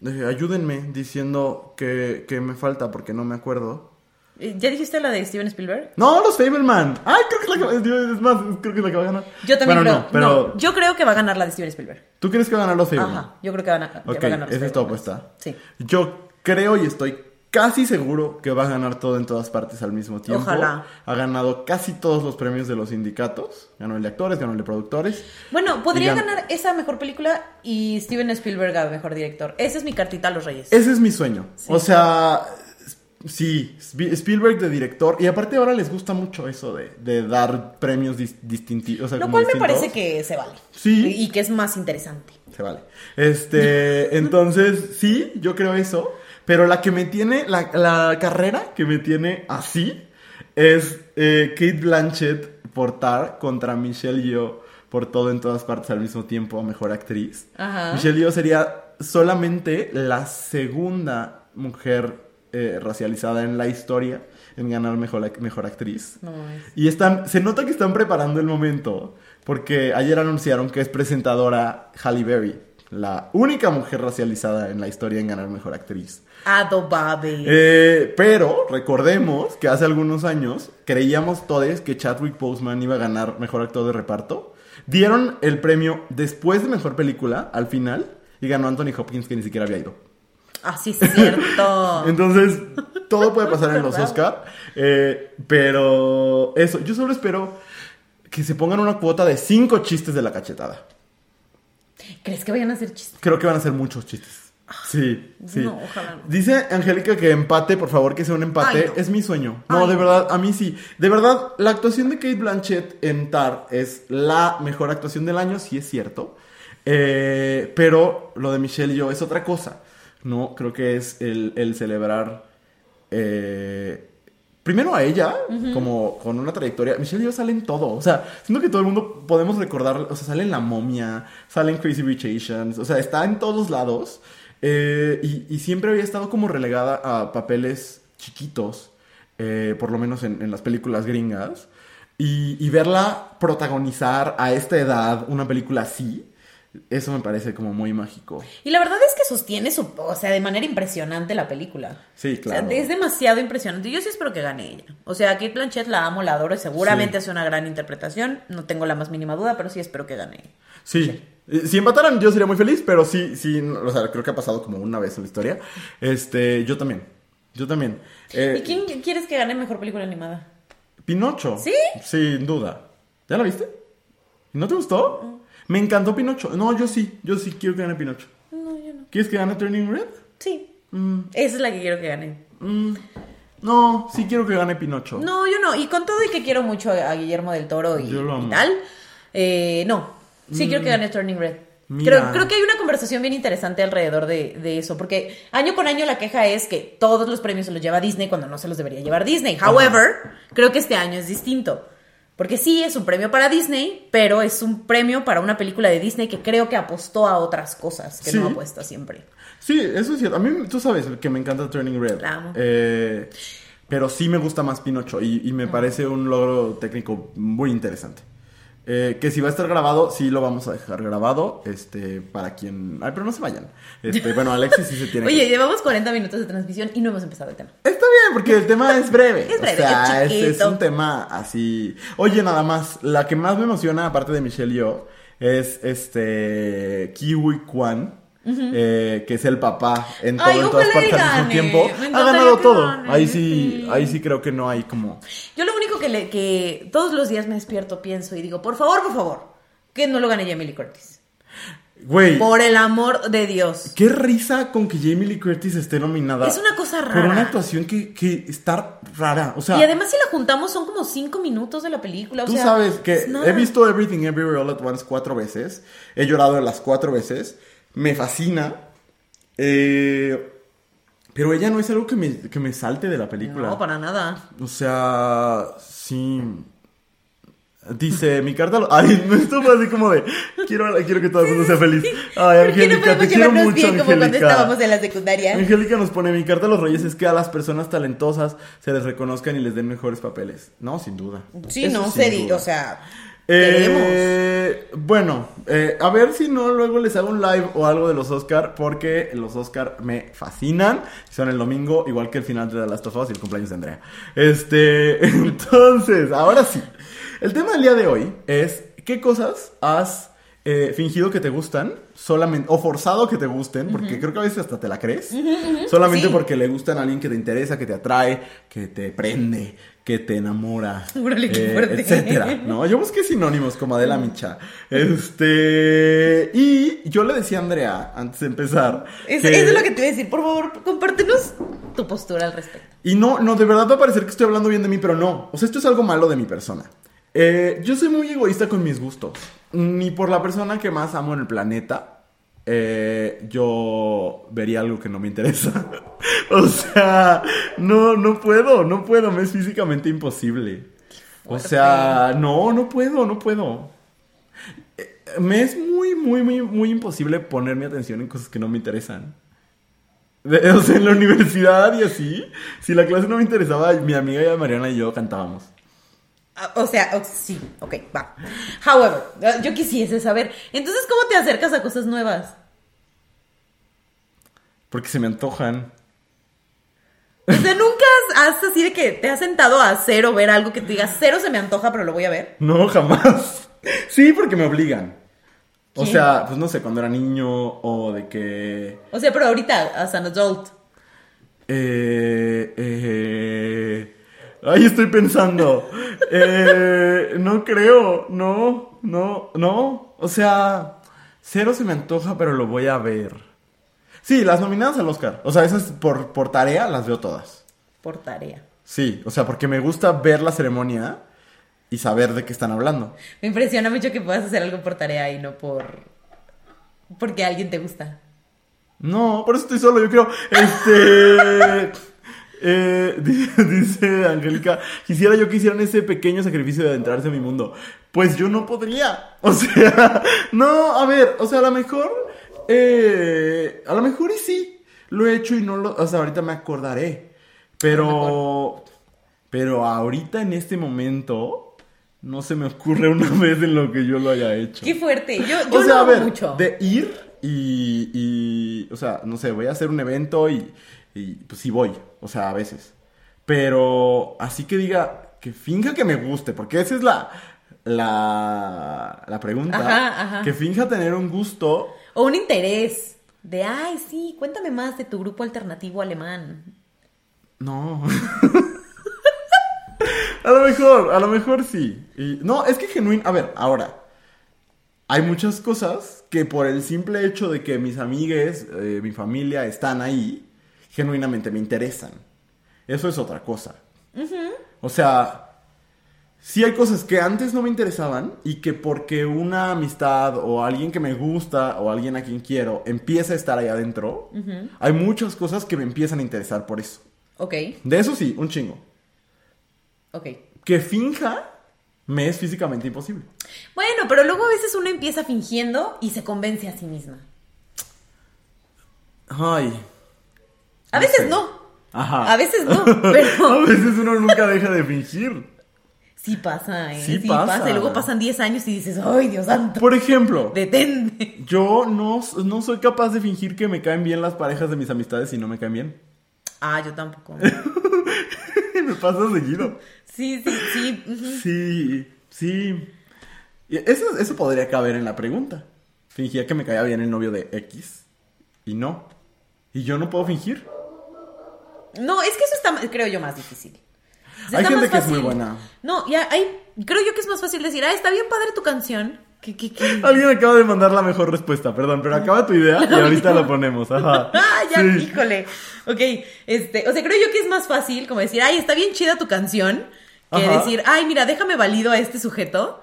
Eh, ayúdenme diciendo que, que me falta porque no me acuerdo. ¿Ya dijiste la de Steven Spielberg? No, los Fableman. Ay, creo que es la que, es más, creo que es la que va a ganar. Yo también Bueno, creo. no, pero no, yo creo que va a ganar la de Steven Spielberg. ¿tú crees que va a ganar los Fableman? Ajá, yo creo que va a ganar. que Ok, va a ganar los esa es tu Fablemans. apuesta. Sí. Yo creo y estoy casi seguro que va a ganar todo en todas partes al mismo tiempo. Ojalá. Ha ganado casi todos los premios de los sindicatos. Ganó el de actores, ganó el de productores. Bueno, podría gan- ganar esa mejor película y Steven Spielberg a mejor director. Esa es mi cartita a los Reyes. Ese es mi sueño. O sea, sí, Spi- Spielberg de director. Y aparte ahora les gusta mucho eso de, de dar premios dis- distintivos. O sea, Lo cual me parece que se vale. Sí. Y que es más interesante. Se vale. Este, entonces, sí, yo creo eso. Pero la que me tiene, la, la carrera que me tiene así es eh, Kate Blanchett por Tar contra Michelle Yeoh por todo en todas partes al mismo tiempo, mejor actriz. Ajá. Michelle Yeoh sería solamente la segunda mujer eh, racializada en la historia en ganar mejor, mejor actriz. No. Y están, se nota que están preparando el momento, porque ayer anunciaron que es presentadora Halle Berry, la única mujer racializada en la historia en ganar mejor actriz. Adobabe. Eh, pero recordemos que hace algunos años creíamos todos que Chadwick Boseman iba a ganar mejor actor de reparto. Dieron el premio después de mejor película al final y ganó Anthony Hopkins que ni siquiera había ido. Ah, sí, es cierto. Entonces, todo puede pasar en los Oscar. eh, pero eso, yo solo espero que se pongan una cuota de cinco chistes de la cachetada. ¿Crees que vayan a hacer chistes? Creo que van a ser muchos chistes. Sí, sí. No, ojalá no. Dice Angélica que empate, por favor, que sea un empate. Ay, no. Es mi sueño. No, Ay, de verdad, a mí sí. De verdad, la actuación de Kate Blanchett en Tar es la mejor actuación del año, sí es cierto. Eh, pero lo de Michelle y yo es otra cosa. No, creo que es el, el celebrar. eh, primero a ella, como con una trayectoria. Michelle y yo sale en todo. O sea, siento que todo el mundo podemos recordar. O sea, sale en La Momia, sale en Crazy Rich Asians. O sea, está en todos lados. Eh, y, y siempre había estado como relegada a papeles chiquitos. eh, por lo menos en, en las películas gringas. Y, y verla protagonizar a esta edad una película así. Eso me parece como muy mágico. Y la verdad es que sostiene su, o sea, de manera impresionante la película. Sí, claro. O sea, es demasiado impresionante. Yo sí espero que gane ella. O sea, Kate Blanchett la amo, la adoro y seguramente Sí. hace una gran interpretación. No tengo la más mínima duda, pero sí espero que gane ella. Sí. Si empataran, yo sería muy feliz, pero sí, sí, o sea, creo que ha pasado como una vez en la historia. Este, yo también. Yo también. Eh, ¿Y quién quieres que gane mejor película animada? Pinocho. ¿Sí? Sin duda. ¿Ya la viste? ¿No te gustó? Me encantó Pinocho. No, yo sí, yo sí quiero que gane Pinocho. No, yo no. ¿Quieres que gane Turning Red? Sí. Mm, Esa es la que quiero que gane. mm, no, sí quiero que gane Pinocho. No, yo no. Y con todo y que quiero mucho a a Guillermo del Toro y, Yo lo amo. y tal, eh, no. Sí quiero que gane Turning Red. Creo, creo que hay una conversación bien interesante alrededor de, de eso, porque año con año la queja es que todos los premios se los lleva Disney cuando no se los debería llevar Disney. However, creo que este año es distinto. Porque sí, es un premio para Disney, pero es un premio para una película de Disney que creo que apostó a otras cosas que Sí. no apuesta siempre. Sí, eso es cierto. A mí, tú sabes que me encanta Turning Red. La amo. Eh, pero sí me gusta más Pinocho y, y me parece un logro técnico muy interesante. Eh, que si va a estar grabado, sí lo vamos a dejar grabado. Este, para quien. Ay, pero no se vayan. Este, bueno, Alexis sí se tiene Oye, que. llevamos 40 minutos de transmisión y no hemos empezado el tema. Está bien, porque el tema es breve. Es breve, o sea, es es, un tema así. Oye, nada más. La que más me emociona, aparte de Michelle y yo, es este. Kiwi Kwan. Eh, que es el papá en todo Ay, en todas partes al mismo tiempo. Ha ganado todo. gane, Ahí sí, ahí sí creo que no hay como. Yo lo único que, le, que todos los días me despierto, pienso y digo, por favor, por favor, que no lo gane Jamie Lee Curtis. Güey, Por el amor de Dios. qué risa con que Jamie Lee Curtis esté nominada. Es una cosa Por rara. una actuación que, que está rara. O sea, Y además si la juntamos son como cinco minutos de la película. O Tú sea, sabes que he visto Everything Everywhere All at Once cuatro veces. He llorado las cuatro veces. Me fascina. Eh, pero ella no es algo que me, que me salte de la película. No, para nada. O sea, sí. Dice, mi carta... lo- Ay, no, fue así como de... Quiero, quiero que todo el mundo sea feliz. Ay, ¿Por qué no Angélica, te quiero mucho, bien como cuando Angélica. estábamos en la secundaria? Angélica nos pone, mi carta a los reyes es que a las personas talentosas se les reconozcan y les den mejores papeles. No, sin duda. Sí, Eso no, se o sea. Eh, bueno, eh, a ver si no luego les hago un live o algo de los Oscar porque los Oscar me fascinan. Son el domingo, igual que el final de The Last of Us y el cumpleaños de Andrea. Este, entonces, ahora sí. El tema del día de hoy es qué cosas has eh, fingido que te gustan solamente o forzado que te gusten, porque creo que a veces hasta te la crees, solamente Sí. porque le gustan a alguien que te interesa, que te atrae, que te prende, que te enamora, eh, etcétera, ¿no? Yo busqué sinónimos como Adela Micha. Este, y yo le decía a Andrea antes de empezar Es- que- Eso es lo que te iba a decir. Por favor, compártenos tu postura al respecto. y no, no, de verdad va a parecer que estoy hablando bien de mí, pero no. O sea, esto es algo malo de mi persona. Eh, yo soy muy egoísta con mis gustos. Ni por la persona que más amo en el planeta, eh, yo vería algo que no me interesa. o sea, no, no puedo, no puedo, me es físicamente imposible. O sea, no, no puedo, no puedo. Eh, Me es muy, muy, muy, muy imposible poner mi atención en cosas que no me interesan. O sea, en la universidad y así, si la clase no me interesaba, mi amiga Mariana y yo cantábamos. Ah, O sea, sí, ok, va. However, eh, yo quisiese saber, entonces, ¿cómo te acercas a cosas nuevas? Porque se me antojan. O sea, nunca has, has así de que te has sentado a hacer o ver algo que te digas, cero se me antoja, pero lo voy a ver. No, jamás. Sí, porque me obligan. O ¿Quién? sea, pues no sé, cuando era niño o de que... O sea, pero ahorita, as an adult. Eh, eh, ahí estoy pensando. Eh, no creo, no, no, no. O sea, cero se me antoja, pero lo voy a ver. Sí, las nominadas al Oscar. O sea, esas por, por tarea las veo todas. Por tarea. Sí, o sea, porque me gusta ver la ceremonia y saber de qué están hablando. Me impresiona mucho que puedas hacer algo por tarea y no por. porque a alguien te gusta. No, por eso estoy solo, yo creo. Este. eh, di- dice Angélica, quisiera yo que hicieran ese pequeño sacrificio de adentrarse a mi mundo. Pues yo no podría. O sea, no, a ver, o sea, a lo mejor. Eh, a lo mejor y sí. Lo he hecho y no lo. O sea, ahorita me acordaré. Pero. Pero ahorita en este momento. No se me ocurre una vez en lo que yo lo haya hecho. Qué fuerte. Yo, yo O sea, lo a hago ver, mucho. de ir y, y, o sea, no sé, voy a hacer un evento y, y, pues sí voy, o sea, a veces. Pero así que diga, que finja que me guste, porque esa es la, la, la pregunta. Ajá, ajá. Que finja tener un gusto. O un interés. De, ay, sí, cuéntame más de tu grupo alternativo alemán. No. a lo mejor, a lo mejor sí. Y- no, es que genuino, a ver, ahora. Hay muchas cosas que por el simple hecho de que mis amigues, eh, mi familia están ahí, genuinamente me interesan. Eso es otra cosa. O sea, sí hay cosas que antes no me interesaban y que porque una amistad o alguien que me gusta o alguien a quien quiero empieza a estar ahí adentro, hay muchas cosas que me empiezan a interesar por eso. Ok, De eso sí, un chingo. ok. Que finja me es físicamente imposible. Bueno, pero luego a veces uno empieza fingiendo y se convence a sí misma. Ay. A No veces sé. no. Ajá. A veces no, pero a veces uno nunca deja de fingir. Sí pasa, ¿eh? Sí pasa. Y luego pasan 10 años y dices, ay, Dios santo, Por ejemplo, detente. yo no, no soy capaz de fingir que me caen bien las parejas de mis amistades y no me caen bien. Ah, yo tampoco. me pasa seguido. Sí, sí, sí. Sí, sí. Eso, eso podría caber en la pregunta. Fingía que me caía bien el novio de X y no. Y yo no puedo fingir. No, es que eso está, creo yo, más difícil. Hay gente que es muy buena. No, ya hay, creo yo que es más fácil decir, ah, está bien padre tu canción. Que, que... Alguien acaba de mandar la mejor respuesta, perdón, pero acaba tu idea y ahorita la ponemos. Ajá. Ah, ya, Sí. híjole. Ok, este, o sea, creo yo que es más fácil como decir, ay, está bien chida tu canción, que Ajá. decir, ay, mira, déjame valido a este sujeto,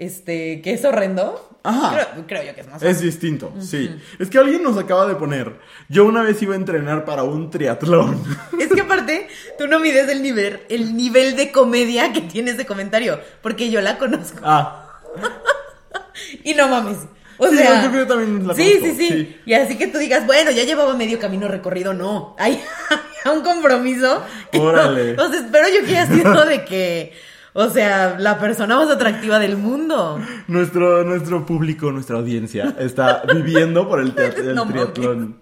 este, que es horrendo. Ajá. Creo, creo yo que es más. Es distinto, sí. Es que alguien nos acaba de poner. Yo una vez iba a entrenar para un triatlón. Es que aparte, tú no mides el nivel, el nivel de comedia que tienes de comentario, porque yo la conozco. Ah, Y no mames. O Sí, sea, yo creo que yo también la sí, conozco, sí, sí, sí. Y así que tú digas, bueno, ya llevaba medio camino recorrido, no. Hay, un compromiso. no- Órale. o sea, espero yo que haya sido de que, o sea, la persona más atractiva del mundo. nuestro, nuestro público, nuestra audiencia está viviendo por el, el No triatlón.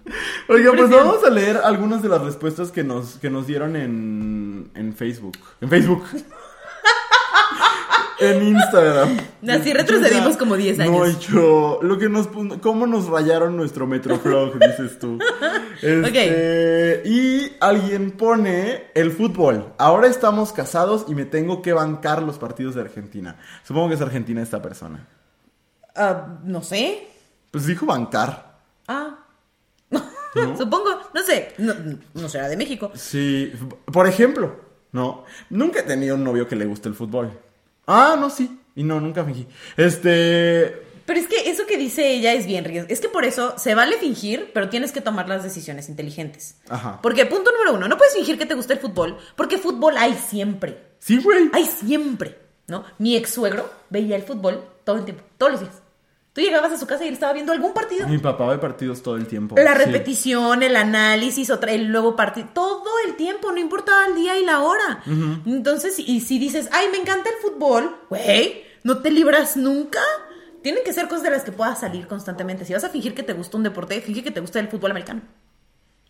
Oiga, pues vamos a leer algunas de las respuestas que nos, que nos dieron en, en Facebook. En Facebook. En Instagram. Así retrocedimos como 10 No, años. yo, lo que nos, cómo nos rayaron nuestro Metroflog, dices tú. Este, Y alguien pone el fútbol. Ahora estamos casados y me tengo que bancar los partidos de Argentina. Supongo que es Argentina esta persona. Ah, no sé. Pues dijo bancar. Ah. Supongo, no sé, no, no será de México. Sí, por ejemplo, no. Nunca he tenido un novio que le guste el fútbol. Ah, no, sí. Y no, nunca fingí. Este. Pero es que eso que dice ella es bien riesgo. Es que por eso se vale fingir, pero tienes que tomar las decisiones inteligentes. Ajá. Porque punto número uno, no puedes fingir que te gusta el fútbol, porque fútbol hay siempre. Sí, güey. Hay siempre, ¿no? Mi ex suegro veía el fútbol todo el tiempo, todos los días. Tú llegabas a su casa y él estaba viendo algún partido. Mi papá ve partidos todo el tiempo. La Sí. repetición, el análisis, otra, el nuevo partido, todo el tiempo, no importaba el día y la hora. Entonces, y si dices, ay, me encanta el fútbol, güey, no te libras nunca. Tienen que ser cosas de las que puedas salir constantemente. Si vas a fingir que te gusta un deporte, finge que te gusta el fútbol americano.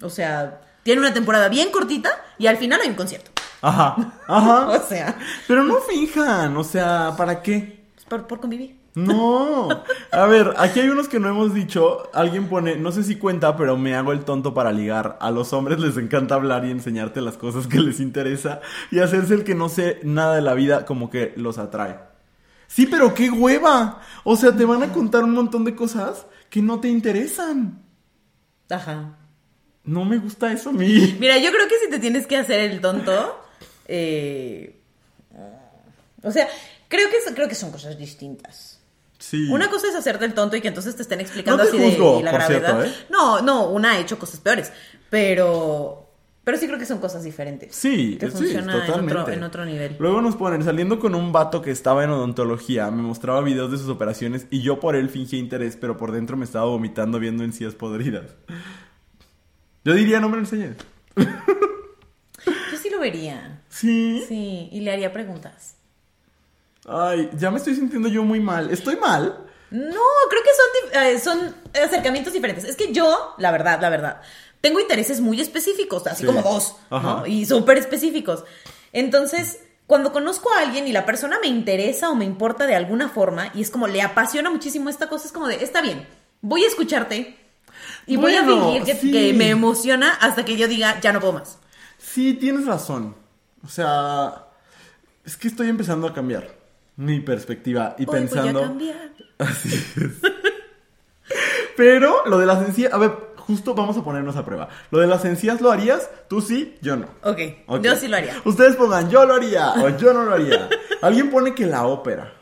O sea, tiene una temporada bien cortita y al final hay un concierto. Ajá, ajá. O sea, Pero no finjan, o sea, ¿para qué? pues, por, por convivir. No. A ver, aquí hay unos que no hemos dicho. Alguien pone, no sé si cuenta, pero me hago el tonto para ligar. A los hombres les encanta hablar y enseñarte las cosas que les interesa y hacerse el que no sé nada de la vida como que los atrae. Sí, pero qué hueva. O sea, te van a contar un montón de cosas que no te interesan. Ajá. No me gusta eso a mí. Mira, yo creo que si te tienes que hacer el tonto, eh, o sea, creo que, creo que son cosas distintas. Sí. Una cosa es hacerte el tonto y que entonces te estén explicando No te así de la gravedad. cierto, ¿eh? No, no, una ha hecho cosas peores, pero pero sí creo que son cosas diferentes. Sí, que sí, funciona en totalmente. otro, en otro nivel. Luego nos ponen, saliendo con un vato que estaba en odontología, me mostraba videos de sus operaciones y yo por él fingía interés, pero por dentro me estaba vomitando viendo encías podridas. Yo diría, no me lo enseñes. Yo sí lo vería. Sí. Sí, y le haría preguntas. Ay, ya me estoy sintiendo yo muy mal. ¿Estoy mal? No, creo que son, eh, son acercamientos diferentes. Es que yo, la verdad, la verdad, tengo intereses muy específicos, así Sí. como dos. Y súper específicos. Entonces, cuando conozco a alguien y la persona me interesa o me importa de alguna forma y es como le apasiona muchísimo esta cosa, es como de, está bien, voy a escucharte y voy a fingir que, sí. que me emociona hasta que yo diga, ya no puedo más. Sí, tienes razón. O sea, es que estoy empezando a cambiar mi perspectiva y Hoy voy a pensando... cambiar. Así es. Pero lo de las encías, a ver, justo vamos a ponernos a prueba. Lo de las encías lo harías, tú sí, yo no. Ok, Ok. yo sí lo haría. Ustedes pongan yo lo haría o yo no lo haría. Alguien pone que la ópera.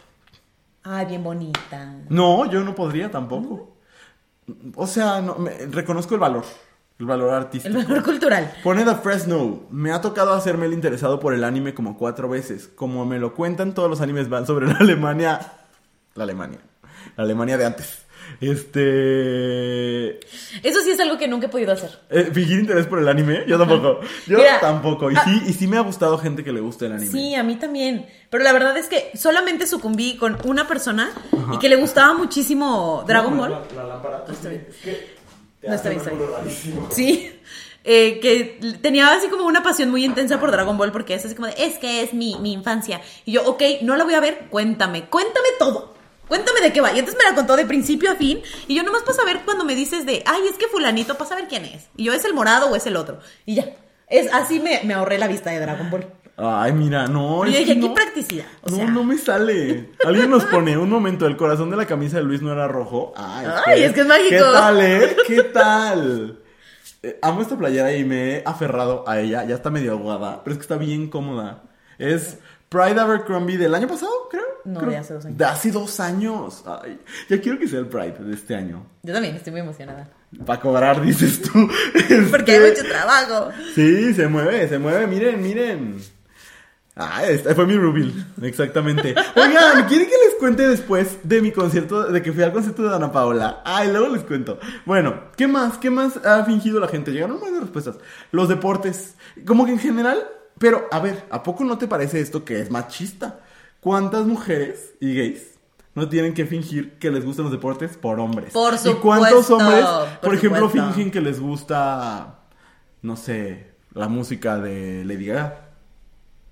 Ay, bien bonita. No, yo no podría tampoco. O sea, no, me- reconozco el valor, el valor El artístico. valor cultural. Pone The Fresno. Me ha tocado hacerme el interesado por el anime como cuatro veces. Como me lo cuentan, todos los animes van sobre la Alemania. La Alemania. La Alemania de antes. Este. Eso sí es algo que nunca he podido hacer. eh, ¿Fingir interés por el anime? Yo tampoco. Yo Mira, tampoco. Y ah- sí, y sí me ha gustado gente que le guste el anime. Sí, a mí también. Pero la verdad es que solamente sucumbí con una persona y que le gustaba muchísimo Dragon Ball. La, la lámpara. Bien. Es que No está bien, está. Sí. Eh, que tenía así como una pasión muy intensa por Dragon Ball porque es así como de, es que es mi, mi infancia. Y yo, ok, no la voy a ver, cuéntame, cuéntame todo. Cuéntame de qué va. Y entonces me la contó de principio a fin. Y yo nomás para saber cuando me dices de, ay, es que fulanito, para saber quién es. Y yo, ¿es el morado o es el otro? Y ya. Es, así me, me ahorré la vista de Dragon Ball. Ay, mira, no. Y es dije, que no. practicidad. O no, sea, no me sale. Alguien nos pone un momento, el corazón de la camisa de Luis no era rojo. Ay, Ay, es que es mágico. ¿Qué tal, eh? ¿Qué tal? Eh, amo esta playera y me he aferrado a ella. Ya está medio aguada, pero es que está bien cómoda. Es Pride Abercrombie del año pasado, creo. No, Creo- de hace dos años. De hace dos años. Ay, ya quiero que sea el Pride de este año. Yo también estoy muy emocionada. Para cobrar, dices tú. Porque hay Este, mucho trabajo. Sí, se mueve, se mueve, miren, miren. Ah, esta fue mi reveal, exactamente. Oigan, ¿quieren que les cuente después de mi concierto, de que fui al concierto de Ana Paola? Ay, luego les cuento. Bueno, ¿qué más? ¿Qué más ha fingido la gente? Llegaron más respuestas. Los deportes, como que en general, pero a ver, ¿a poco no te parece esto que es machista? ¿Cuántas mujeres y gays no tienen que fingir que les gustan los deportes por hombres? Por ¿Y cuántos supuesto, hombres, por, por ejemplo, supuesto. fingen que les gusta, no sé, la música de Lady Gaga?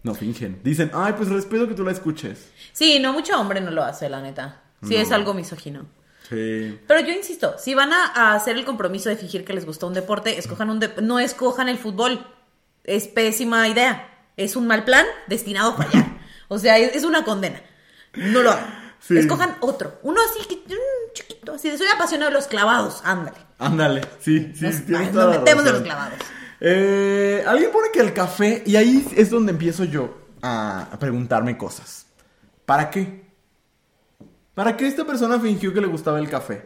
No fingen. Dicen, ay, pues respeto que tú la escuches. Sí, no, mucho hombre no lo hace, la neta. Sí, No. es algo misógino. Sí. Pero yo insisto, si van a, hacer el compromiso de fingir que les gusta un deporte, escojan un dep- no escojan el fútbol. Es pésima idea. Es un mal plan destinado a fallar. O sea, es, es una condena. No lo hagan. Sí. Escojan otro. Uno así, que- un chiquito, así de soy apasionado de los clavados. Ándale. Ándale, sí, sí, Nos, toda nos metemos en los clavados. Eh, alguien pone que el café, y ahí es donde empiezo yo a, a preguntarme cosas. ¿Para qué? ¿Para qué esta persona fingió que le gustaba el café?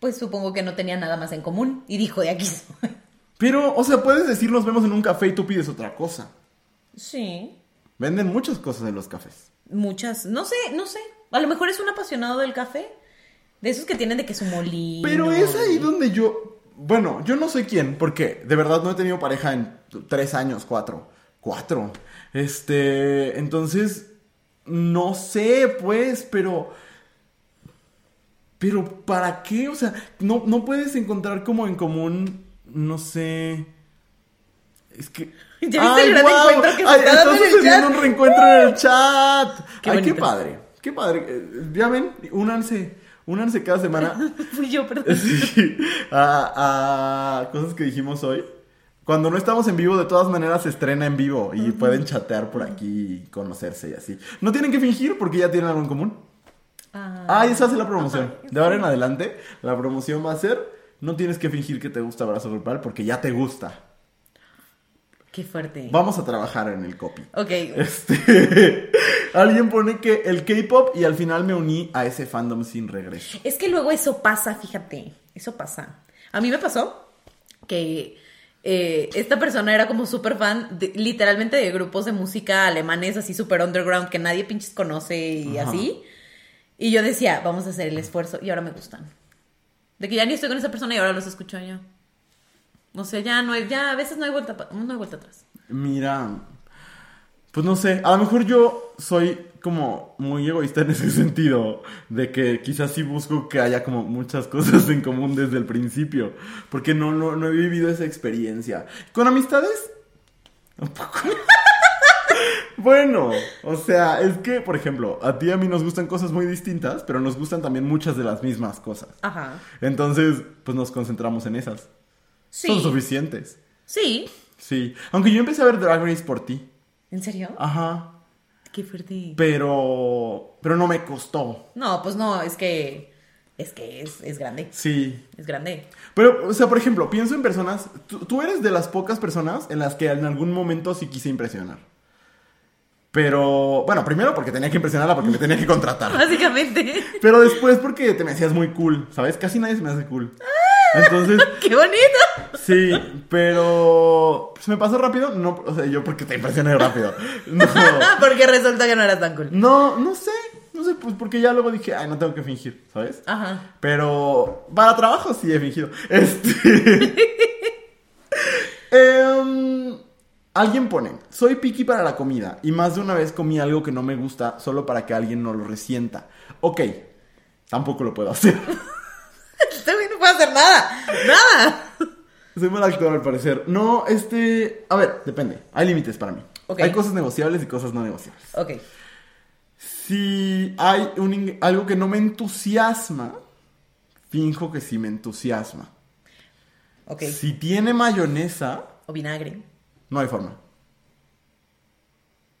Pues supongo que no tenía nada más en común. Y dijo, de aquí soy. Pero, o sea, puedes decir nos vemos en un café y tú pides otra cosa. Sí. Venden muchas cosas en los cafés. Muchas. No sé, no sé. A lo mejor es un apasionado del café. De esos que tienen de que su molino. Pero es ahí donde yo. Bueno, yo no sé quién, porque de verdad no he tenido pareja en tres años, cuatro. Cuatro. Este. Entonces. No sé, pues, pero. Pero, ¿para qué? O sea, no, no puedes encontrar como en común no sé. Es que. ¿Ya viste el gran encuentro que se Ay, está dando en el chat? un reencuentro en el chat. Qué Ay, qué padre. Qué padre. Ya ven, únanse. Únanse cada semana. Fui yo, perdón. Sí, a, a cosas que dijimos hoy. Cuando no estamos en vivo, de todas maneras se estrena en vivo y pueden chatear por aquí y conocerse y así. No tienen que fingir porque ya tienen algo en común. Ah, Ah, esa hace la promoción. De ahora en adelante, la promoción va a ser: no tienes que fingir que te gusta abrazo grupal porque ya te gusta. Qué fuerte. Vamos a trabajar en el copy. Ok. Este, alguien pone que el K-pop y al final me uní a ese fandom sin regreso. Es que luego eso pasa, fíjate. Eso pasa. A mí me pasó que eh, esta persona era como súper fan, de- literalmente de grupos de música alemanes, así súper underground, que nadie pinches conoce y Ajá. así. Y yo decía, vamos a hacer el esfuerzo. Y ahora me gustan. De que ya ni estoy con esa persona y ahora los escucho yo. O sea, ya no hay, ya a veces no hay vuelta, no hay vuelta atrás. Mira, pues no sé, a lo mejor yo soy como muy egoísta en ese sentido, de que quizás sí busco que haya como muchas cosas en común desde el principio, porque no, no, no he vivido esa experiencia. Con amistades, un poco. Bueno, o sea, es que, por ejemplo, a ti y a mí nos gustan cosas muy distintas, pero nos gustan también muchas de las mismas cosas. Ajá. Entonces, pues nos concentramos en esas. Sí. Son suficientes. Sí. Sí. Aunque yo empecé a ver Drag Race por ti. ¿En serio? Ajá. Qué fuerte. Pero. Pero no me costó. No, pues no, es que. Es que es, es grande. Sí. Es grande. Pero, o sea, por ejemplo, pienso en personas. Tú, tú eres de las pocas personas en las que en algún momento sí quise impresionar. Pero. Bueno, primero porque tenía que impresionarla porque me tenía que contratar. Básicamente. Pero después porque te me hacías muy cool, ¿sabes? Casi nadie se me hace cool. Entonces. ¡Qué bonito! Sí, pero. ¿Se me pasó rápido? No, o sea, yo porque te impresioné rápido. No. Porque resulta que no eras tan cool. No, no sé. No sé, pues porque ya luego dije, ay, no tengo que fingir, ¿sabes? Ajá. Pero para trabajo sí he fingido. Este. Em, alguien pone, soy picky para la comida y más de una vez comí algo que no me gusta solo para que alguien no lo resienta. Ok, tampoco lo puedo hacer. Este no puede hacer nada. Nada. Soy mal actor al parecer. No, este... A ver, depende. Hay límites para mí. Ok. Hay cosas negociables y cosas no negociables. Ok. Si hay un algo que no me entusiasma, finjo que sí me entusiasma. Ok. Si tiene mayonesa, O vinagre. no hay forma.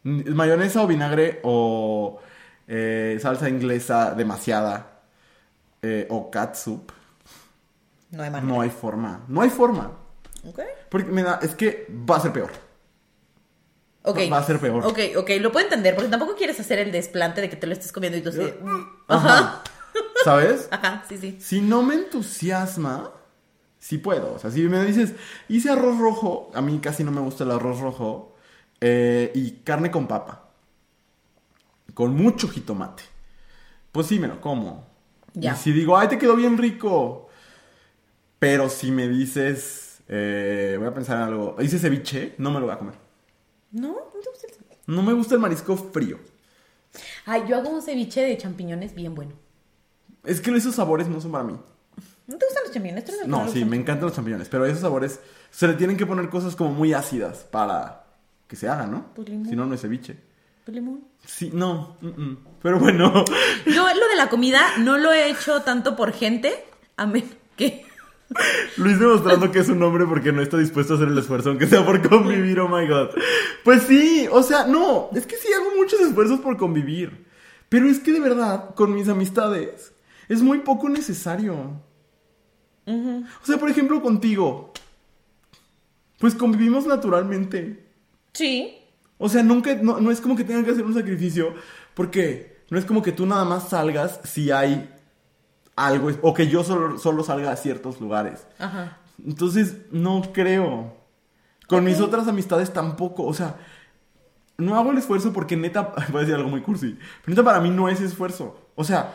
Mayonesa o vinagre o eh, salsa inglesa demasiada eh, o catsup, No hay manera. no hay forma. No hay forma. Ok. Porque me da, es que va a ser peor. Ok. Va a ser peor. Ok, ok. Lo puedo entender porque tampoco quieres hacer el desplante de que te lo estés comiendo y tú así. mm. Ajá. ¿Sabes? Ajá, sí, sí. Si no me entusiasma, sí puedo. O sea, si me dices, hice arroz rojo, a mí casi no me gusta el arroz rojo, eh, y carne con papa, con mucho jitomate, pues sí me lo como. Ya. Y si digo, ay, te quedó bien rico, pero si me dices, eh, voy a pensar en algo, hice ceviche, no me lo voy a comer. No, no te gusta el ceviche. No me gusta el marisco frío. Ay, yo hago un ceviche de champiñones bien bueno. Es que esos sabores no son para mí. ¿No te gustan los champiñones? ¿Tú eres de No, los sí, me encantan los champiñones, pero esos sabores se le tienen que poner cosas como muy ácidas para que se haga, ¿no? Pues. Si no, no es ceviche. Sí, no, mm, mm. pero bueno. Yo lo de la comida no lo he hecho tanto por gente, a menos que... Luis demostrando que es un hombre porque no está dispuesto a hacer el esfuerzo, aunque sea por convivir, oh my god. Pues sí, o sea, no, es que sí hago muchos esfuerzos por convivir. Pero es que de verdad, con mis amistades, es muy poco necesario. O sea, por ejemplo, contigo. Pues convivimos naturalmente. Sí. O sea, nunca, no, no es como que tengan que hacer un sacrificio, porque no es como que tú nada más salgas si hay algo, o que yo solo, solo salga a ciertos lugares. Ajá. Entonces, no creo. Con mis otras amistades tampoco, o sea, no hago el esfuerzo porque neta, voy a decir algo muy cursi, pero neta para mí no es esfuerzo. O sea,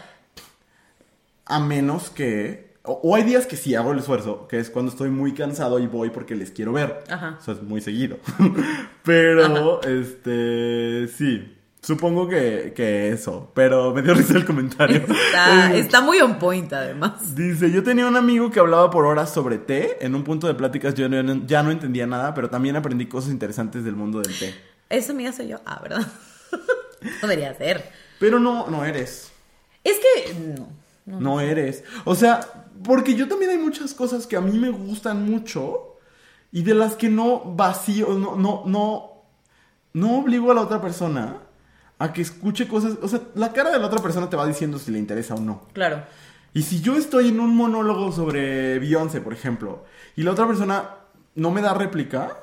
a menos que, o, o hay días que sí hago el esfuerzo, que es cuando estoy muy cansado y voy porque les quiero ver. Ajá. O sea, es muy seguido. pero, este, sí. Supongo que, que eso, pero me dio risa el comentario. Está, Eh, está muy on point, además. Dice, yo tenía un amigo que hablaba por horas sobre té. En un punto de pláticas yo no- ya no entendía nada, pero también aprendí cosas interesantes del mundo del té. Esa amiga soy yo. Ah, ¿verdad? Podría ser. Pero no, no eres. Es que. No. No eres. O sea, porque yo también hay muchas cosas que a mí me gustan mucho y de las que no vacío, no, no, no, no obligo a la otra persona a que escuche cosas. O sea, la cara de la otra persona te va diciendo si le interesa o no. Claro. Y si yo estoy en un monólogo sobre Beyoncé, por ejemplo, y la otra persona no me da réplica,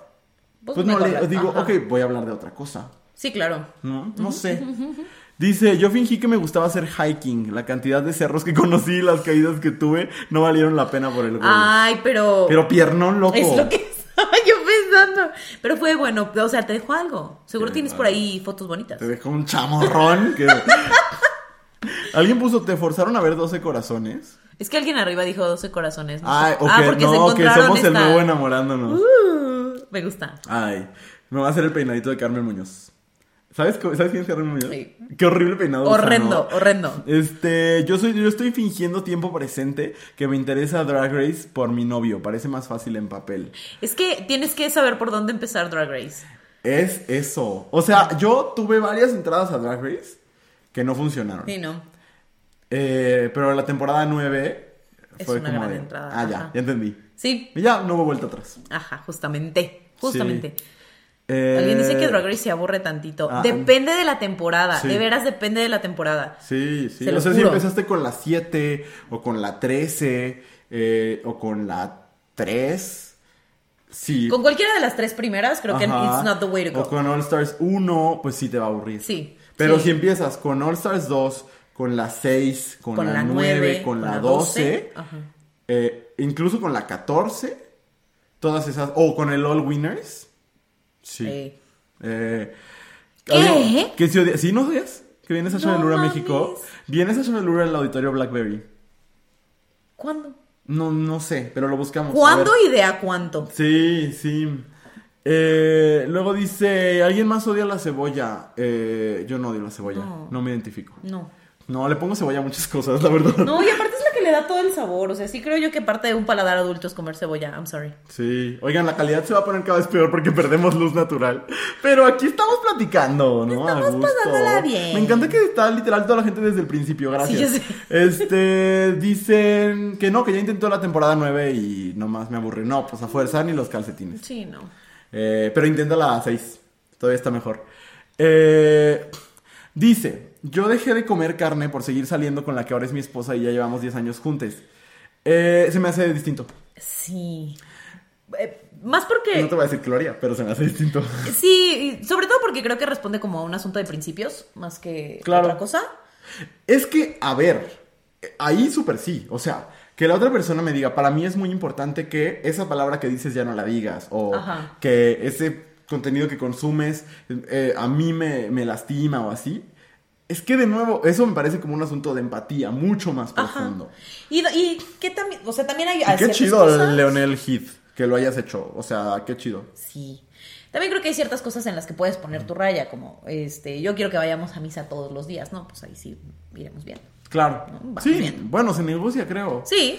Pues pues, no le digo, ajá. ok, voy a hablar de otra cosa. Sí, claro. ¿No? No sé. Dice, yo fingí que me gustaba hacer hiking. La cantidad de cerros que conocí y las caídas que tuve no valieron la pena por el gol. Ay, pero. Pero piernón loco. Es lo que estaba yo pensando. Pero fue bueno. O sea, te dejó algo. Seguro Sí, tienes por ahí fotos bonitas. Te dejó un chamorrón. que- Alguien puso, te forzaron a ver 12 corazones. Es que alguien arriba dijo 12 corazones. No Ay, sé. o ah, se no, que somos el nuevo enamorándonos. Uh, me gusta. Ay, me va a hacer el peinadito de Carmen Muñoz. ¿Sabes, ¿sabes quién es Carmen Muñoz? Sí. Qué horrible peinado. Horrendo, ¿no? horrendo. Este, yo soy, yo estoy fingiendo tiempo presente que me interesa Drag Race por mi novio. Parece más fácil en papel. Es que tienes que saber por dónde empezar Drag Race. Es eso. O sea, yo tuve varias entradas a Drag Race que no funcionaron. Sí, ¿no? Eh, pero la temporada 9 Es fue una como gran de, entrada, Ah, ya, ajá. ya entendí. Sí. Y ya no hubo vuelta atrás. Ajá, justamente. Justamente. Eh, Alguien dice que Drag Race se aburre tantito. ah, depende de la temporada. sí. De veras depende de la temporada. Sí, sí. O lo sea, si empezaste con la 7 o con la 13 eh, o con la 3. Sí. Con cualquiera de las tres primeras, creo que Ajá. it's not the way to O go. con All Stars 1, pues sí te va a aburrir. Sí. Pero sí. si empiezas con All Stars 2, con la 6, con, Con la, la 9, nueve, con, con la la 12, 12, ajá. eh, incluso con la 14, todas esas, o con el All Winners. Sí. Sí. Eh, ¿Qué? ¿Qué odia- ¿Sí no odias? Que vienes a No Chabelura a mames. México. Vienes a Chabelura al auditorio Blackberry. ¿Cuándo? No, no sé, pero lo buscamos. ¿Cuándo y de a cuánto? Sí, sí. Eh, luego dice, ¿alguien más odia la cebolla? Eh, yo no odio la cebolla, no. No. me identifico. No. No, le pongo cebolla a muchas cosas, la verdad. No, y aparte es la le da todo el sabor. O sea, sí creo yo que parte de un paladar adulto es comer cebolla. I'm sorry. Sí, oigan, la calidad se va a poner cada vez peor porque perdemos luz natural. Pero aquí estamos platicando, ¿no? Estamos pasándola bien. Me encanta que está literal toda la gente desde el principio, gracias. Sí. Este, dicen que no, que ya intentó la temporada 9 y nomás me aburre. No, pues a fuerza ni los calcetines. Sí, no. Eh, pero intenta la 6. Todavía está mejor. Eh, dice, yo dejé de comer carne por seguir saliendo con la que ahora es mi esposa y ya llevamos 10 años juntos. Eh, se me hace distinto. Sí. Eh, más porque... No te voy a decir haría, pero se me hace distinto. Sí, sobre todo porque creo que responde como a un asunto de principios más que Claro. otra cosa. Es que, a ver, ahí súper sí. O sea, que la otra persona me diga, para mí es muy importante que esa palabra que dices ya no la digas. O Ajá. que ese contenido que consumes eh, a mí me, me lastima o así. Es que de nuevo, eso me parece como un asunto de empatía mucho más profundo. Y, y que también, o sea, también hay... Y qué chido, cosas- Leonel Heath, que lo hayas hecho. O sea, qué chido. Sí. También creo que hay ciertas cosas en las que puedes poner tu raya, como, este, yo quiero que vayamos a misa todos los días, ¿no? Pues ahí sí iremos bien. Claro. No, sí, bien. bueno, se negocia, creo. Sí.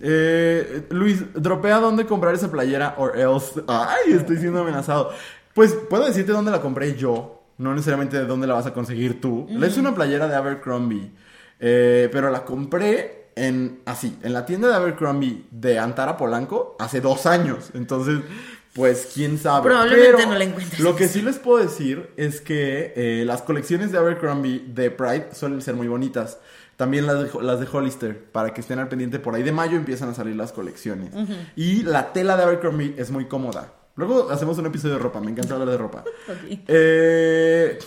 Eh, Luis, dropea dónde comprar esa playera or else. Ay, estoy siendo amenazado. Pues puedo decirte dónde la compré yo, no necesariamente de dónde la vas a conseguir tú. Es una playera de Abercrombie, eh, pero la compré en así, en la tienda de Abercrombie de Antara Polanco hace dos años. Entonces, pues quién sabe. Probablemente Pero no la encuentres. Lo que sí les puedo decir es que eh, las colecciones de Abercrombie de Pride suelen ser muy bonitas. También las de, las de Hollister, para que estén al pendiente. Por ahí de mayo empiezan a salir las colecciones. Y la tela de Abercrombie es muy cómoda. Luego hacemos un episodio de ropa, me encanta hablar de ropa. Ok. Eh,